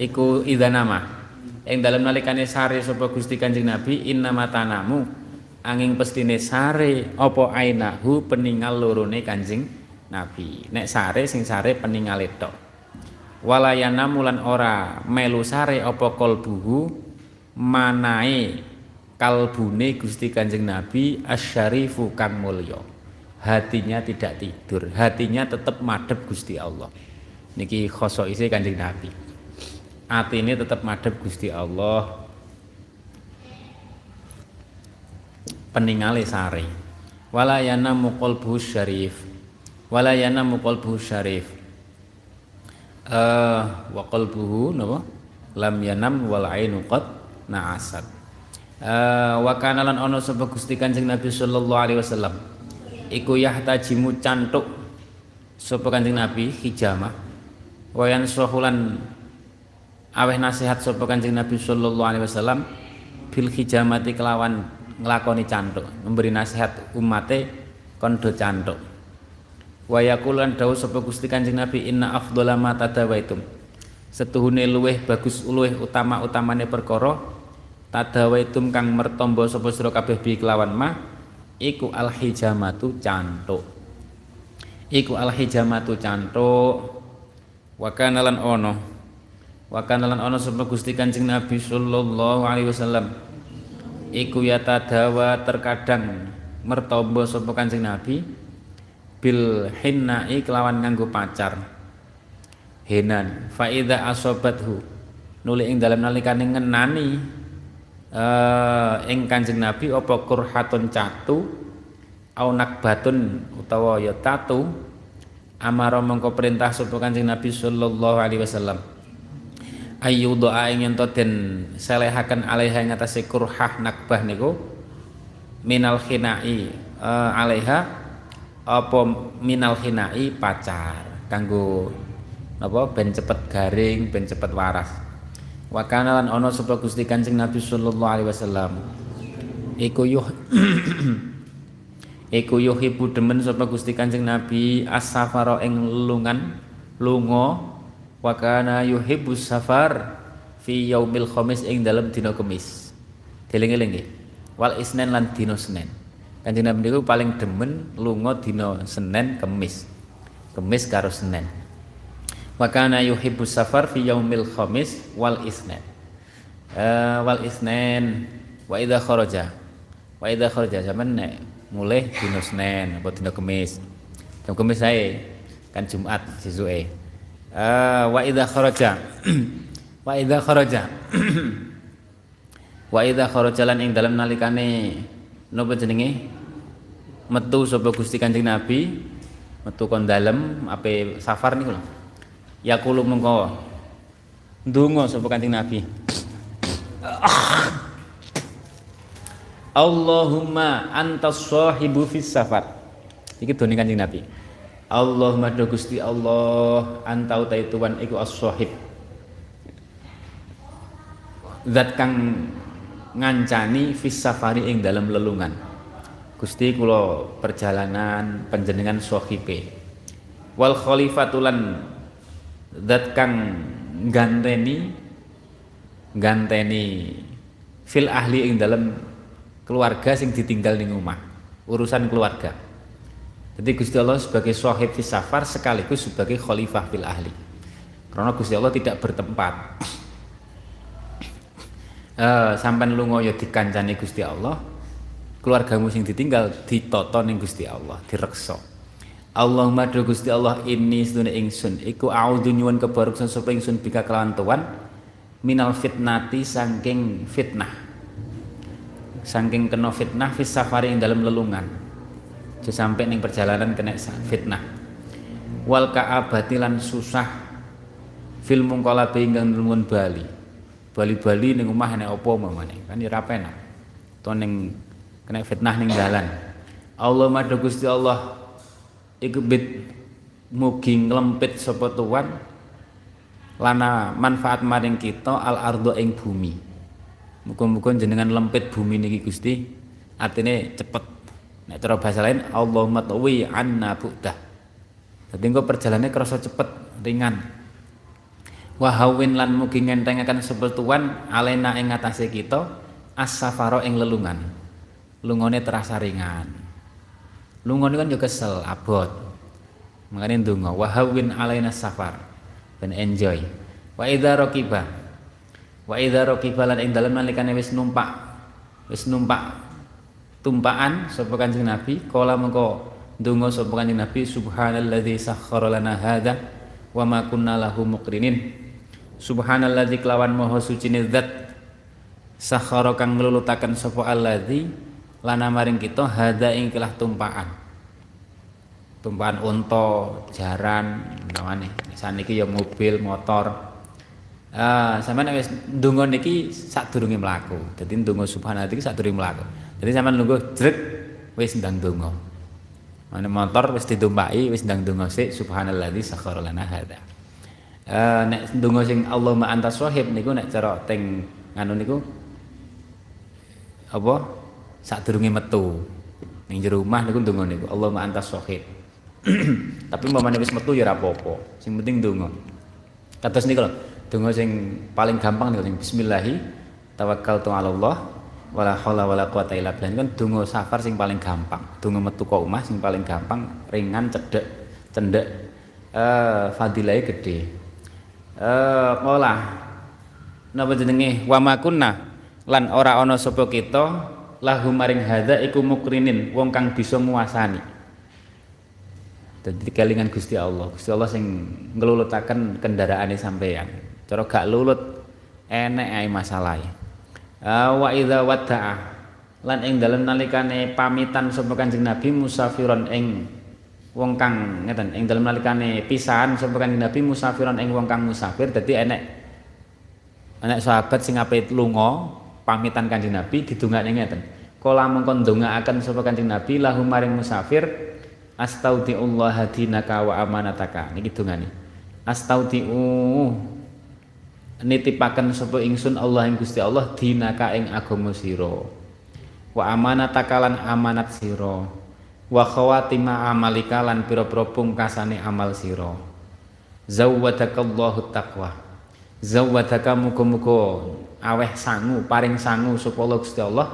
iku idanama ing dalam nalikane sare sapa Gusti Kanjeng Nabi innama tanamu angin pestine sare apa ainahu peningal lorone Kanjeng Nabi. Nek sare sing sare peningal tok. Walayana mulan ora melu sare apa kolbuhu manae kalbune Gusti Kanjeng Nabi asyarifu kang mulya. Hatinya tidak tidur hatinya tetap madep Gusti Allah. Niki khoso isi Kanjeng Nabi atine tetap madhep Gusti Allah. Peningale sare. Wala yanamu qalbu syarif. Wala yanamu qalbu syarif. Uh, wa qalbuhu napa? Lam yanam wal ainu qad na'asat. Uh, wa kana lan ana sapa Gusti Kanjeng Nabi sallallahu alaihi wasallam? Iku yahtajimu cantuk sapa Kanjeng Nabi hijamah. Wayan sahulan aweh nasihat sapa Kanjeng Nabi sallallahu alaihi wasallam bil hijamati kelawan nglakoni cantuk, memberi nasihat umate kon do cantuk. Wa yaqulan dawuh sapa Gusti Kanjeng Nabi inna afdhala ma tadawaitum. Setuhune luweh bagus luweh utama-utamane perkara tadawaitum kang mertombo sapa sira kabeh bi kelawan ma iku al hijamatu cantuk. Iku al hijamatu cantuk. Wa kana lan ono. Wa kana lan ono sapa Gusti Kanjeng Nabi sallallahu alaihi wasallam? Iku yatadawa terkadang mertobo sapa Kanjeng Nabi bil hinnai kelawan nganggo pacar. Hinan fa idza asobathu. Nuli ing dalem nalikane ngenani uh, ing Kanjeng Nabi apa kurhatun catu au nakbatun utawa ya tatu amara mongko perintah sapa Kanjeng Nabi sallallahu alaihi wasallam ayu doa ingin to den selehaken alaiha ing atase kurhah nakbah niku. Minal khinai uh, alaiha apa minal khinai pacar kanggo napa ben cepet garing ben cepet waras. Wa kana lan ana sapa Gusti Kanjeng Nabi sallallahu alaihi wasallam. Iku yuh iku yuhibu demen sapa Gusti Kanjeng Nabi as-safara ing lelungan lunga wa kana safar fi yaumil khamis ing dalam dina kemis. Dieling-eling nggih wal isnen lan dina senen kanjeng Nabi niku paling demen lunga dina senen kemis. Kemis karo senen wa kana safar fi yaumil khamis wal isnen uh, wal isnen wa idza kharaja. Wa idza kharaja. Zaman nek mulai dina senen apa dina kemis. Dina kemis saya kan Jumat sesuai wa idza kharaja. Wa idza kharaja. Wa idza kharaja lan ing dalem nalikane napa jenenge? Metu sapa Gusti Kanjeng Nabi? Metu kon dalem ape safar niku lho. Yaqulu mengko ndonga sapa Kanjeng Nabi? Allahumma antas sahibu fis safar. Iki doni Kanjeng Nabi Allah madha Gusti Allah antau taituan iku as-sahib zat kang ngancani fis safari ing dalam lelungan. Gusti kula perjalanan panjenengan sahibe wal khalifatulan zat kang ganteni ganteni fil ahli ing dalam keluarga sing ditinggal ning omah. Urusan keluarga jadi Gusti Allah sebagai sahib fi safar sekaligus sebagai khalifah fil ahli. Karena Gusti Allah tidak bertempat. Uh, sampai lunga ya dikancani Gusti Allah. Keluargamu sing ditinggal ditoto ning Gusti Allah, direksa. Allahumma do Gusti Allah ini sedune ingsun iku a'udzu nyuwun kebaruksan sapa ingsun bika kelawan tuan minal fitnati saking fitnah. Saking kena fitnah fis safari ing dalam lelungan aja sampai ning perjalanan kena fitnah. Wal ka'abatilan susah. Fil mungkalabe ingkang nuwun Bali. Bali-bali ning omah nek apa mamane kan ora penak. To ning kena fitnah ning dalan. Allah madha Gusti Allah iku bit mugi nglempit tuan lana manfaat maring kita al ardo ing bumi. Muga-muga jenengan lempit bumi niki Gusti. Artine cepet Nek cara bahasa lain Allahumma tawi anna bu'dah. Dadi engko perjalanane kerasa cepet, ringan. Wahawin lan mugi ngentengaken sepetuan alena ing ngatasé kita as-safara ing lelungan. Lungone terasa ringan. Lungone kan juga kesel, abot. Makanya ndonga wahawin alaina safar ben enjoy. Wa idza raqiba. Wa idza raqiba lan ing dalem nalikane wis numpak wis numpak tumpaan sapa Kanjeng Nabi? Kala mengko ndonga sapa Kanjeng Nabi subhanalladzi sakhkhara lana hadza wa ma kunna lahu muqrinin. Subhanalladzi kelawan maha sucine zat sakhara kang nglulutaken sapa alladzi lana maring kita hada ing kelah tumpaan. Tumpaan unta jaran namane. Saniki ya mobil motor. Ah, sampean wis ndonga niki sadurunge mlaku. Dadi ndonga subhanallah iki sadurunge mlaku. Dadi sampean lungguh jrek wis ndang ndonga. Mane motor wis ditumpaki wis ndang ndonga sik subhanalladzi sakhkhara lana hadza. Eh nek ndonga sing Allahumma antas wahib niku nek cara teng nganu niku apa sadurunge metu. Ning jero omah niku ndonga niku Allahumma antas wahib. Tapi umpamane wis metu ya ora apa-apa. Sing penting ndonga. Kados niku lho. Donga sing paling gampang niku bismillahi tawakkaltu 'ala Allah wala haula wala quwata illa billah kan donga safar sing paling gampang. Donga metu ka omah sing paling gampang, ringan, cedek, cendek. Eh fadilahe gede. Eh ngolah napa jenenge wa makunna lan ora ana sapa kita lahu maring hadza iku mukrinin wong kang bisa nguasani. Dadi kelingan Gusti Allah. Gusti Allah sing nglulutaken kendaraane sampeyan. cara gak lulut enek ae masalahe wa idza wada'a. Lan ing dalem nalikane pamitan sapa Kanjeng Nabi musafiron ing wong kang ngeten ing dalem nalikane pisahan sapa Kanjeng Nabi musafiron ing wong kang musafir dadi enek enek sahabat sing ape lunga pamitan Kanjeng Nabi didongakne ngeten. Kala mengkon ndongaaken sapa Kanjeng Nabi lahum maring musafir astaudiullah hadinaka wa amanataka. Niki dongane. Astaudiu nitipaken sapa ingsun Allah ing Gusti Allah dinaka ing agama sira. Wa amanataka lan amanat sira. Wa khawatima amalika lan pira-pira pungkasane amal sira. Zawwadakallahu taqwa. Zawwadaka muga-muga aweh sangu paring sangu sapa Gusti Allah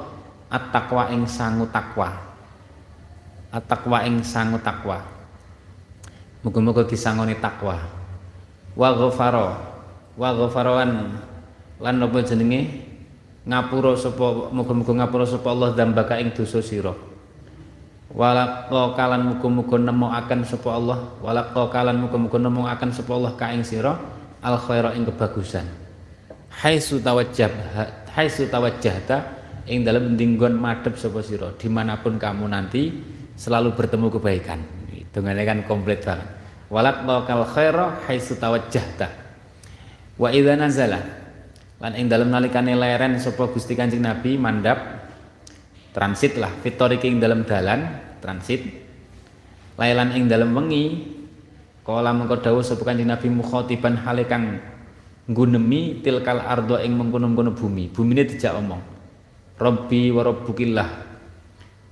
at-taqwa ing sangu takwa at-taqwa ing sangu takwa muga-muga disangoni takwa wa ghafara wa ghafarawan lan napa jenenge? Ngapura sapa muga-muga ngapura sapa Allah dzambaka ing dosa sira. Walaqa kalan muga-muga nemokaken sapa Allah. Walaqa kalan muga-muga nemokaken sapa Allah ka ing sira. Al khaira ing kebagusan. Haitsu tawajjah haitsu tawajjahta ing dalam dinggon madhep sapa sira. Di mana pun kamu nanti selalu bertemu kebaikan. Dongane kan komplit banget. Walaqa kal khaira haitsu tawajjahta Wa idza nazala. Lan ing dalem nalikane leren sapa Gusti Kanjeng Nabi mandap transit lah fitoriki ing dalem dalan transit. Lailan ing dalem wengi kala mengko dawuh sapa Kanjeng Nabi mukhatiban hale kang tilkal ardo ing mengkono-mengkono bumi. Bumine dijak omong Rabbi wa rabbukillah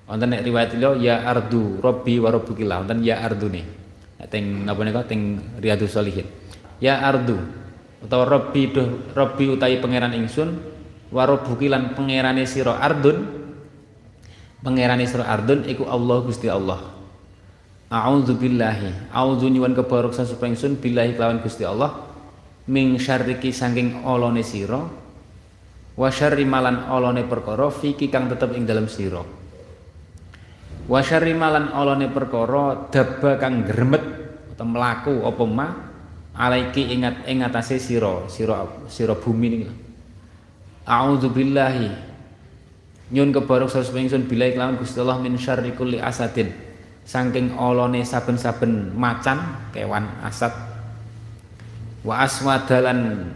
wonten nek riwayat liya ya ardu Rabbi wa rabbukillah wonten ya ardune. Teng napa nika? Teng Riyadhus Shalihin. Ya ardu utawa Rabbi duh Rabbi utawi pangeran ingsun wa rabbuki lan pangerane sira Ardun. Pangerane sira Ardun iku Allah Gusti Allah. A'udzu billahi a'udzu nyuwun kebaroksan supaya ingsun billahi kelawan Gusti Allah ming syarriki saking olone sira wa syarri malan olone perkara fiki kang tetep ing dalam sira. Wa syarri malan olone perkara daba kang gremet atau melaku apa ma alaiki ingat ing atase sira sira sira bumi niki A'udzubillahi nyun kebaruk sareng ingsun billahi kelawan Gusti Allah min syarri kulli asadin. Saking olone saben-saben macan kewan asad. Wa aswadalan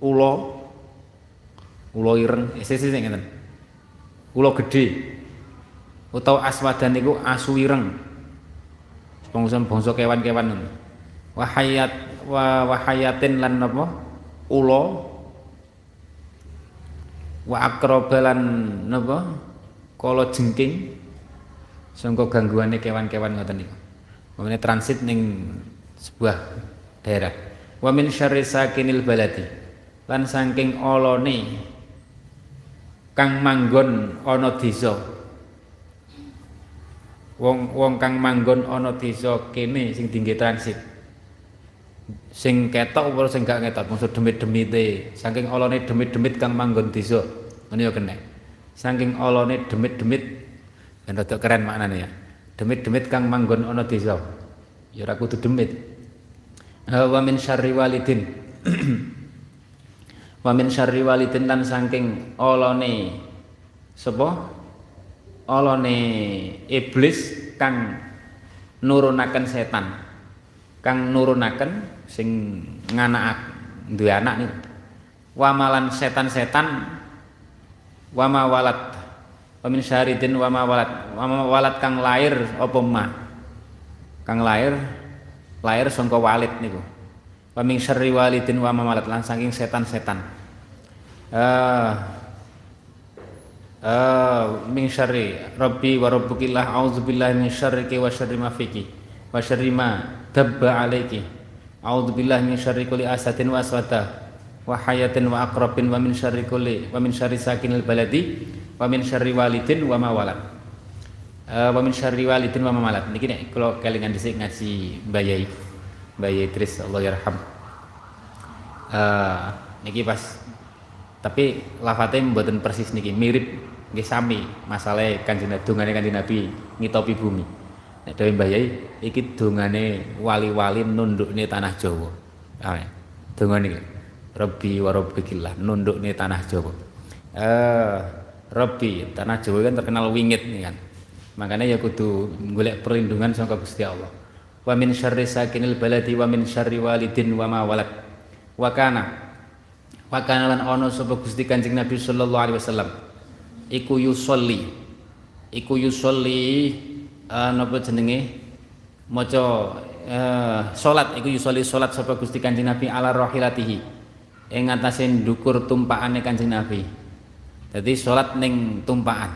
ulo. Ulo ireng. Eh, sing sing ngeten. Ulo gedhe utawa aswadan niku asu ireng. Bangsa-bangsa kewan-kewan. Wahayat wa wahayatin lan napa ula wa akrobalan napa kala jengking sangka gangguane kewan-kewan ngoten niku. Mamane transit ning sebuah daerah. Wa min syarri sakinil baladi. Lan saking olone kang manggon ana desa. Wong wong kang manggon ana desa kene sing dingge transit sing ketok apa sing gak ketok? Maksud demit-demite. Saking olone demit-demit kang manggon desa. Ngene ya kena. Saking olone demit-demit. Ben rada keren maknane ya. Demit-demit kang manggon ana desa. Ya ora kudu demit. Wa min syarri walidin. Wa min syarri walidin lan saking olone sapa? Olone iblis kang nurunaken setan. Kang nurunaken sing nganak duwe anak niku. Wamalan setan-setan wama walad wa min syaridin wama walad wama walad kang lahir apa ma? Kang lahir lahir sangka walid niku. Wa min syarri walidin wama walad lan saking setan-setan. Uh, uh, min syarri rabbi wa rabbukillah auzubillahi min syarriki wa syarri ma fiki wa syarri ma dabba alaiki a'udzubillahi min syarri kulli asadin wa aswada wa hayatin wa aqrabin wa min syarri kulli wa min syarri sakinil baladi wa min syarri walidin wa ma walad. Uh, wa min syarri walidin wa ma walad niki nek kula kelingan dhisik ngaji Mbah Yai. Mbah Yai Tris Allah yarham. Uh, niki pas tapi lafate mboten persis niki mirip nggih sami masalah kanjeng dungane kanjeng Nabi ngitopi bumi Nek dhewe Mbah Yai iki dongane wali-wali nundukne tanah Jawa. Amin. Dongane iki. Rabbi wa rabbikillah nundukne tanah Jawa. Eh Rabbi, tanah Jawa kan terkenal wingit nih kan. Makanya ya kudu golek perlindungan saka Gusti Allah. Wa min syarri sakinil baladi wa min syarri walidin wa ma walad. Wa kana wa kana lan ono sapa Gusti Kanjeng Nabi sallallahu alaihi wasallam. Iku yusolli. Iku yusolli uh, napa jenenge maca uh, salat iku yusoli salat sapa Gusti Kanjeng Nabi ala rahilatihi ing ngatasé ndukur tumpakane Kanjeng Nabi. Dadi salat ning tumpakan.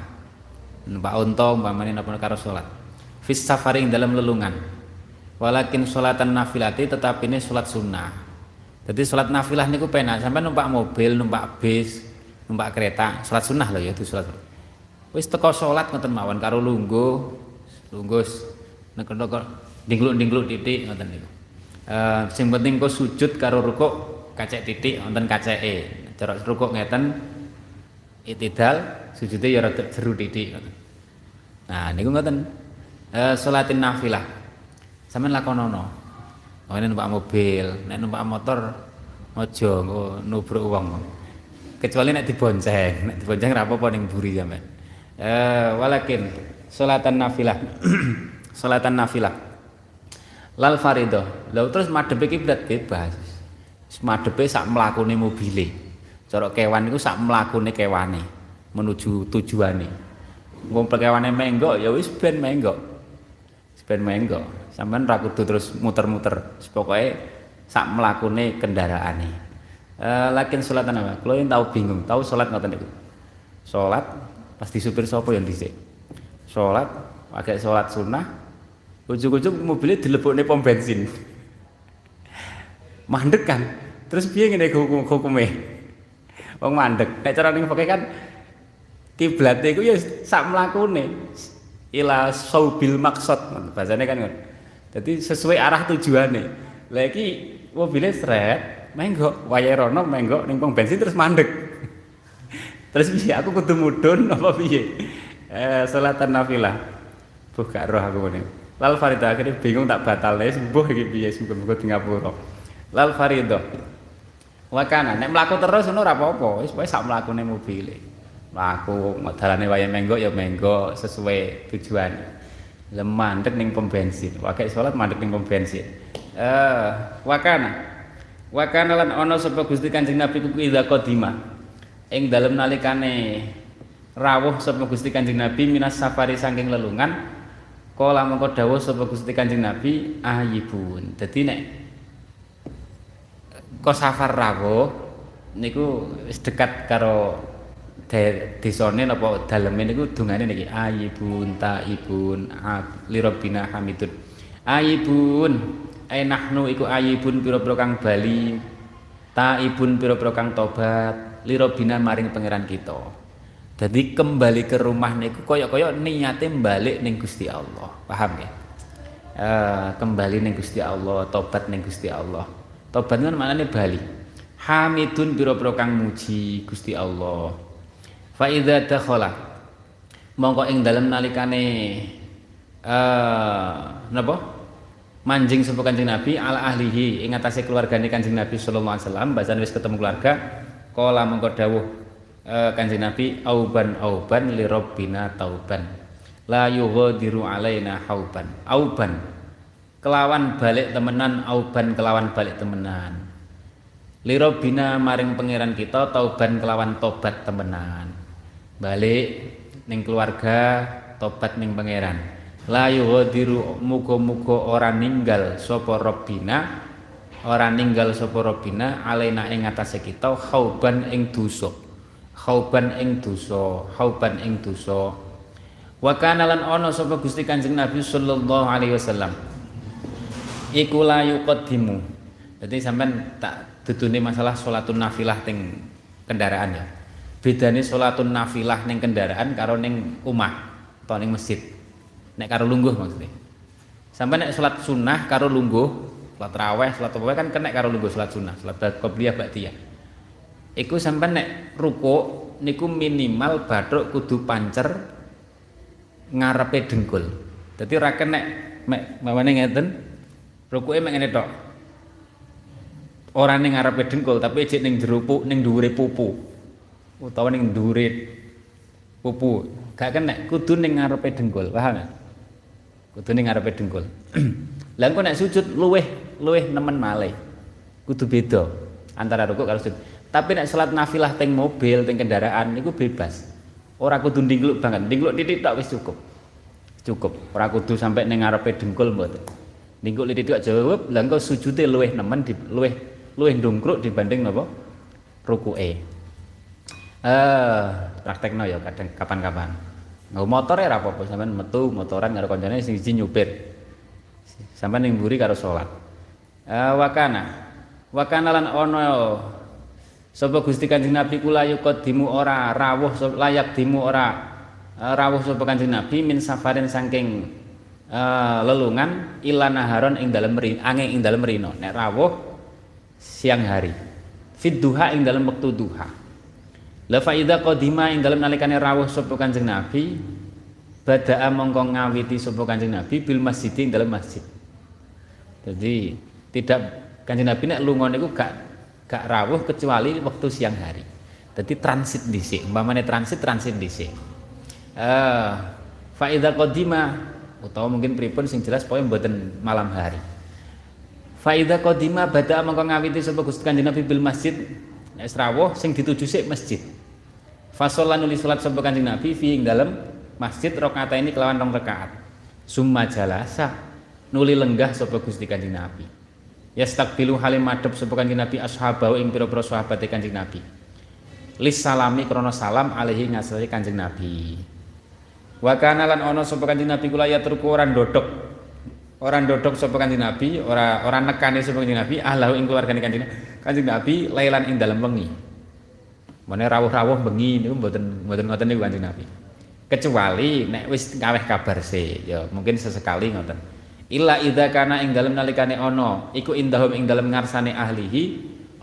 Numpak unta umpamane napa karo salat. Fis safari dalam lelungan. Walakin salatan nafilati tetapi ini salat sunnah. Jadi salat nafilah niku penak sampai numpak mobil, numpak bis, numpak kereta, salat sunnah loh ya itu salat. Wis teko salat ngoten mawon karo lungguh, lunggus nek kok dingkluk-dingkluk titik ngoten niku. Eh sing penting kok sujud karo rukuk kacek titik wonten kaceke. Cara rukuk ngeten itidal sujude ya rada jeru titik ngoten. Nah niku ngoten. Eh salatin nafilah. Sampeyan lakonono. Oh ini numpak mobil, nek numpak motor aja engko nubruk wong. Kecuali nek dibonceng, nek dibonceng ra apa-apa ning buri sampean. Eh walakin salatan nafilah. Salatan nafilah. Lal farido lalu terus madepe kiblat bebas madepe sak mlakune mobile. Cara kewan itu sak mlakune kewane menuju tujuane. Ngumpul kewane menggok ya wis ben menggok. Ben menggok. Sampean ra kudu terus muter-muter. Pokoke sak mlakune kendaraane. Uh, lakin salatan apa? Kalau yang tahu bingung tahu salat ngoten niku? Salat pasti supir sapa yang dhisik sholat pakai sholat sunnah. Ujung-ujung mobilnya dilebokne pom bensin. Mandek kan? Terus piye ngene hukum hukume? Wong mandek. Nek cara ning pakai kan kiblate iku ya sak mlakune. Ila saubil maksud bahasane kan jadi sesuai arah tujuane. Lagi mobilnya seret menggok wayahe rono menggok ning pom bensin terus mandek. Terus piye? Aku kudu mudhun apa piye eh salatan nafilah buka roh aku ini lal faridah akhirnya bingung tak batal nih sembuh iki piye muga-muga di ngapura lal faridah. Wakana nek mlaku terus ora apa-apa. Wis sak mlakune mobil mlaku dalane wayah menggo ya menggo sesuai tujuan. Lemandek ning pom bensin. Wakai salat mandek ning pom bensin. Eh wakana. Wakana lan ana sapa Gusti Kanjeng Nabi kuwi idza qadima ing dalem nalikane rawuh sapa Gusti Kanjeng Nabi minas safari saking lelungan. Kala mengko dawuh sapa Gusti Kanjeng Nabi ayibun dadi nek kok safar rawuh niku wis dekat karo desane napa daleme niku dungane niki ayibun taibun lirabina hamidun. Ayibun ai nahnu iku ayibun pira-pira kang bali taibun pira-pira kang tobat lirabina maring pangeran kita Jadi kembali ke rumah niku koyok-koyok niatnya balik ning Gusti Allah. Paham ya? Uh, kembali ning Gusti Allah, tobat ning Gusti Allah. Tobat kan maknane bali. Hamidun biro-biro kang muji Gusti Allah. Fa idza mongko ing dalem nalikane uh, napa? Manjing sapa Kanjeng Nabi ala ahlihi ing atase keluargane Kanjeng Nabi sallallahu alaihi wasallam, basan wis ketemu keluarga Kala mengko dawuh uh, Kanjeng Nabi auban auban li rabbina tauban. La yughadiru alaina hauban. Auban kelawan balik temenan auban kelawan balik temenan. Li rabbina maring pangeran kita tauban kelawan tobat temenan. Balik ning keluarga tobat ning pangeran. La yughadiru muga-muga ora ninggal sapa rabbina ora ninggal sapa robina alaina ing atase kita khauban ing dosa khauban ing dosa khauban ing dosa. Wa kana lan ana sapa Gusti Kanjeng Nabi sallallahu alaihi wasallam? Iku la yuqaddimu. Dadi sampean tak dudune masalah salatun nafilah teng kendaraan ya. Bedane salatun nafilah ning kendaraan karo ning omah atau ning masjid. Nek karo lungguh maksudnya. Sampai nek salat sunnah karo lungguh salat raweh salat apa kan kena karo lungguh salat sunah salat qobliyah ba'diyah iku sampai nek ruko niku minimal bathuk kudu pancer ngarepe dengkul. Dadi ora nek mek mawane ngeten rukuke mek ngene tok. Ora ning ngarepe dengkul tapi cek ning jero ning dhuwure pupu. Utawa ning dhuwure pupu. Gak kena kudu ning ngarepe dengkul paham gak kudu ning ngarepe dengkul. Engko nek sujud luweh luweh nemen malih. Kudu beda antara rukuk karo sujud. Tapi nek salat nafilah teng mobil, teng kendaraan niku bebas. Ora kudu ndingkluk banget. Ndingkluk titik tok wis cukup. Cukup. Ora kudu sampai ning ngarepe dengkul mboten. Ndingkluk titik tok jawab, lah engko sujude luweh nemen di luweh luweh ndungkruk dibanding napa? Rukuke. Eh, praktekno ya kadang kapan-kapan. Nggo motor ya apa-apa sampean metu motoran karo kancane sing siji nyupir sampai ning mburi karo salat uh, wakana wakana lan ono sapa Gusti Kanjeng Nabi kula yuqaddimu ora rawuh layak dimu ora uh, rawuh sapa Kanjeng Nabi min safarin saking uh, lelungan ilana haron ing dalem meri angin ing dalem rino nek rawuh siang hari. Fid duha ing dalem wektu duha. La faida qadima ing dalem nalikane rawuh sapa Kanjeng Nabi badaa mongko ngawiti sapa Kanjeng Nabi bil masjid ing dalem masjid. Jadi tidak kanjeng Nabi nek lunga niku gak gak rawuh kecuali waktu siang hari. Jadi transit dhisik, umpamane transit transit dhisik. Eh fa idza qadima utawa mungkin pripun sing jelas pokoke mboten malam hari. Fa idza qadima bada mengko ngawiti sapa Gusti Kanjeng Nabi bil masjid nek rawuh sing dituju sik masjid. Fasolan nulis salat sapa Kanjeng Nabi fi ing dalem masjid rakaat ini kelawan rong rakaat. Summa jalasa nuli lenggah sapa Gusti Kanjeng Nabi yastakbilu halim madhep sapa Kanjeng Nabi ashabahu ing pira-pira sahabate Kanjeng Nabi. Lis salami krana salam alaihi ngasali Kanjeng Nabi. Wa kana lan ana sapa Kanjeng Nabi kula ya turku ora ndodok ora ndodok sapa Kanjeng Nabi ora ora nekane sapa Kanjeng Nabi ahlahu ing keluargane Kanjeng Kanjeng Nabi lailan ing dalem wengi. Mane rawuh-rawuh bengi niku mboten mboten ngoten niku Kanjeng Nabi. Kecuali nek wis ngaweh kabar sih, ya mungkin sesekali ngoten. Illa idza kana ing dalem nalikane ana iku indahum ing dalem ngarsane ahlihi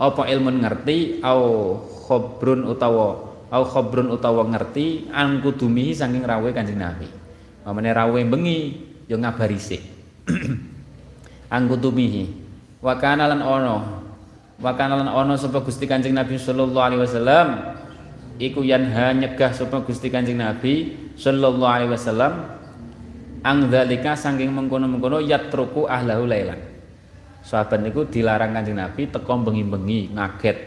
apa ilmu ngerti au khobrun utawa au khobrun utawa ngerti an kudumihi saking rawuhe Kanjeng Nabi. Mamane rawuhe bengi ya ngabari sik. An wa kana lan ana wa kana lan ana sapa Gusti Kanjeng Nabi sallallahu alaihi wasallam iku yanha nyegah sapa Gusti Kanjeng Nabi sallallahu alaihi wasallam angdzalika saking mengkono-mengkono yatruku ahlahu lailan. Sahabat niku dilarang Kanjeng Nabi teko bengi-bengi ngaget.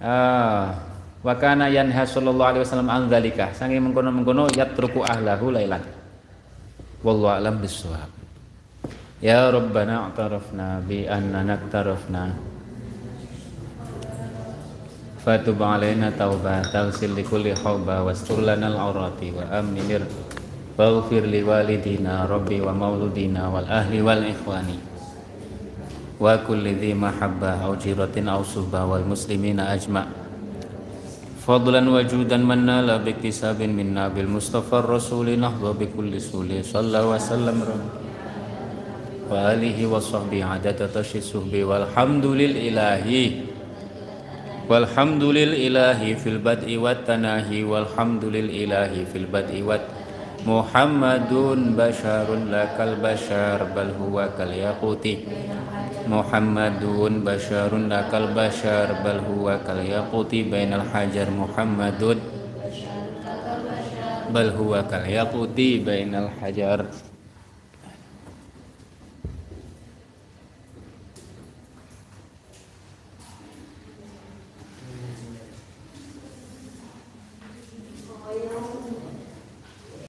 Ah, wa kana yanha sallallahu alaihi wasallam angdzalika saking mengkono-mengkono yatruku ahlahu lailan. Wallahu alam bisawab. Ya Rabbana a'tarafna bi annana naktarafna Fatub alaina taubah tawsil likulli hawba wastur lana al-awrati wa aminir Waghfir li walidina rabbi wa mauludina wal ahli wal ikhwani. Wa kulli dhi mahabbah aw jiratin aw suhbah wal muslimina ajma' fadlan wa judan manna la biktisabin minna bil mustafa rasuli nahdha bi kulli suli sallallahu wa sallam. Wa alihi wa sahbihi adada tashi suhbi walhamdulil ilahi. Walhamdulil ilahi fil bad'i wat tanahi walhamdulil ilahi fil bad'i wat Muhammadun basharun lakal bashar bal huwa kal yaquti. Muhammadun basharun lakal bashar bal huwa kal yaquti. Bainal hajar Muhammadun bal huwa kal yaquti. Bainal hajar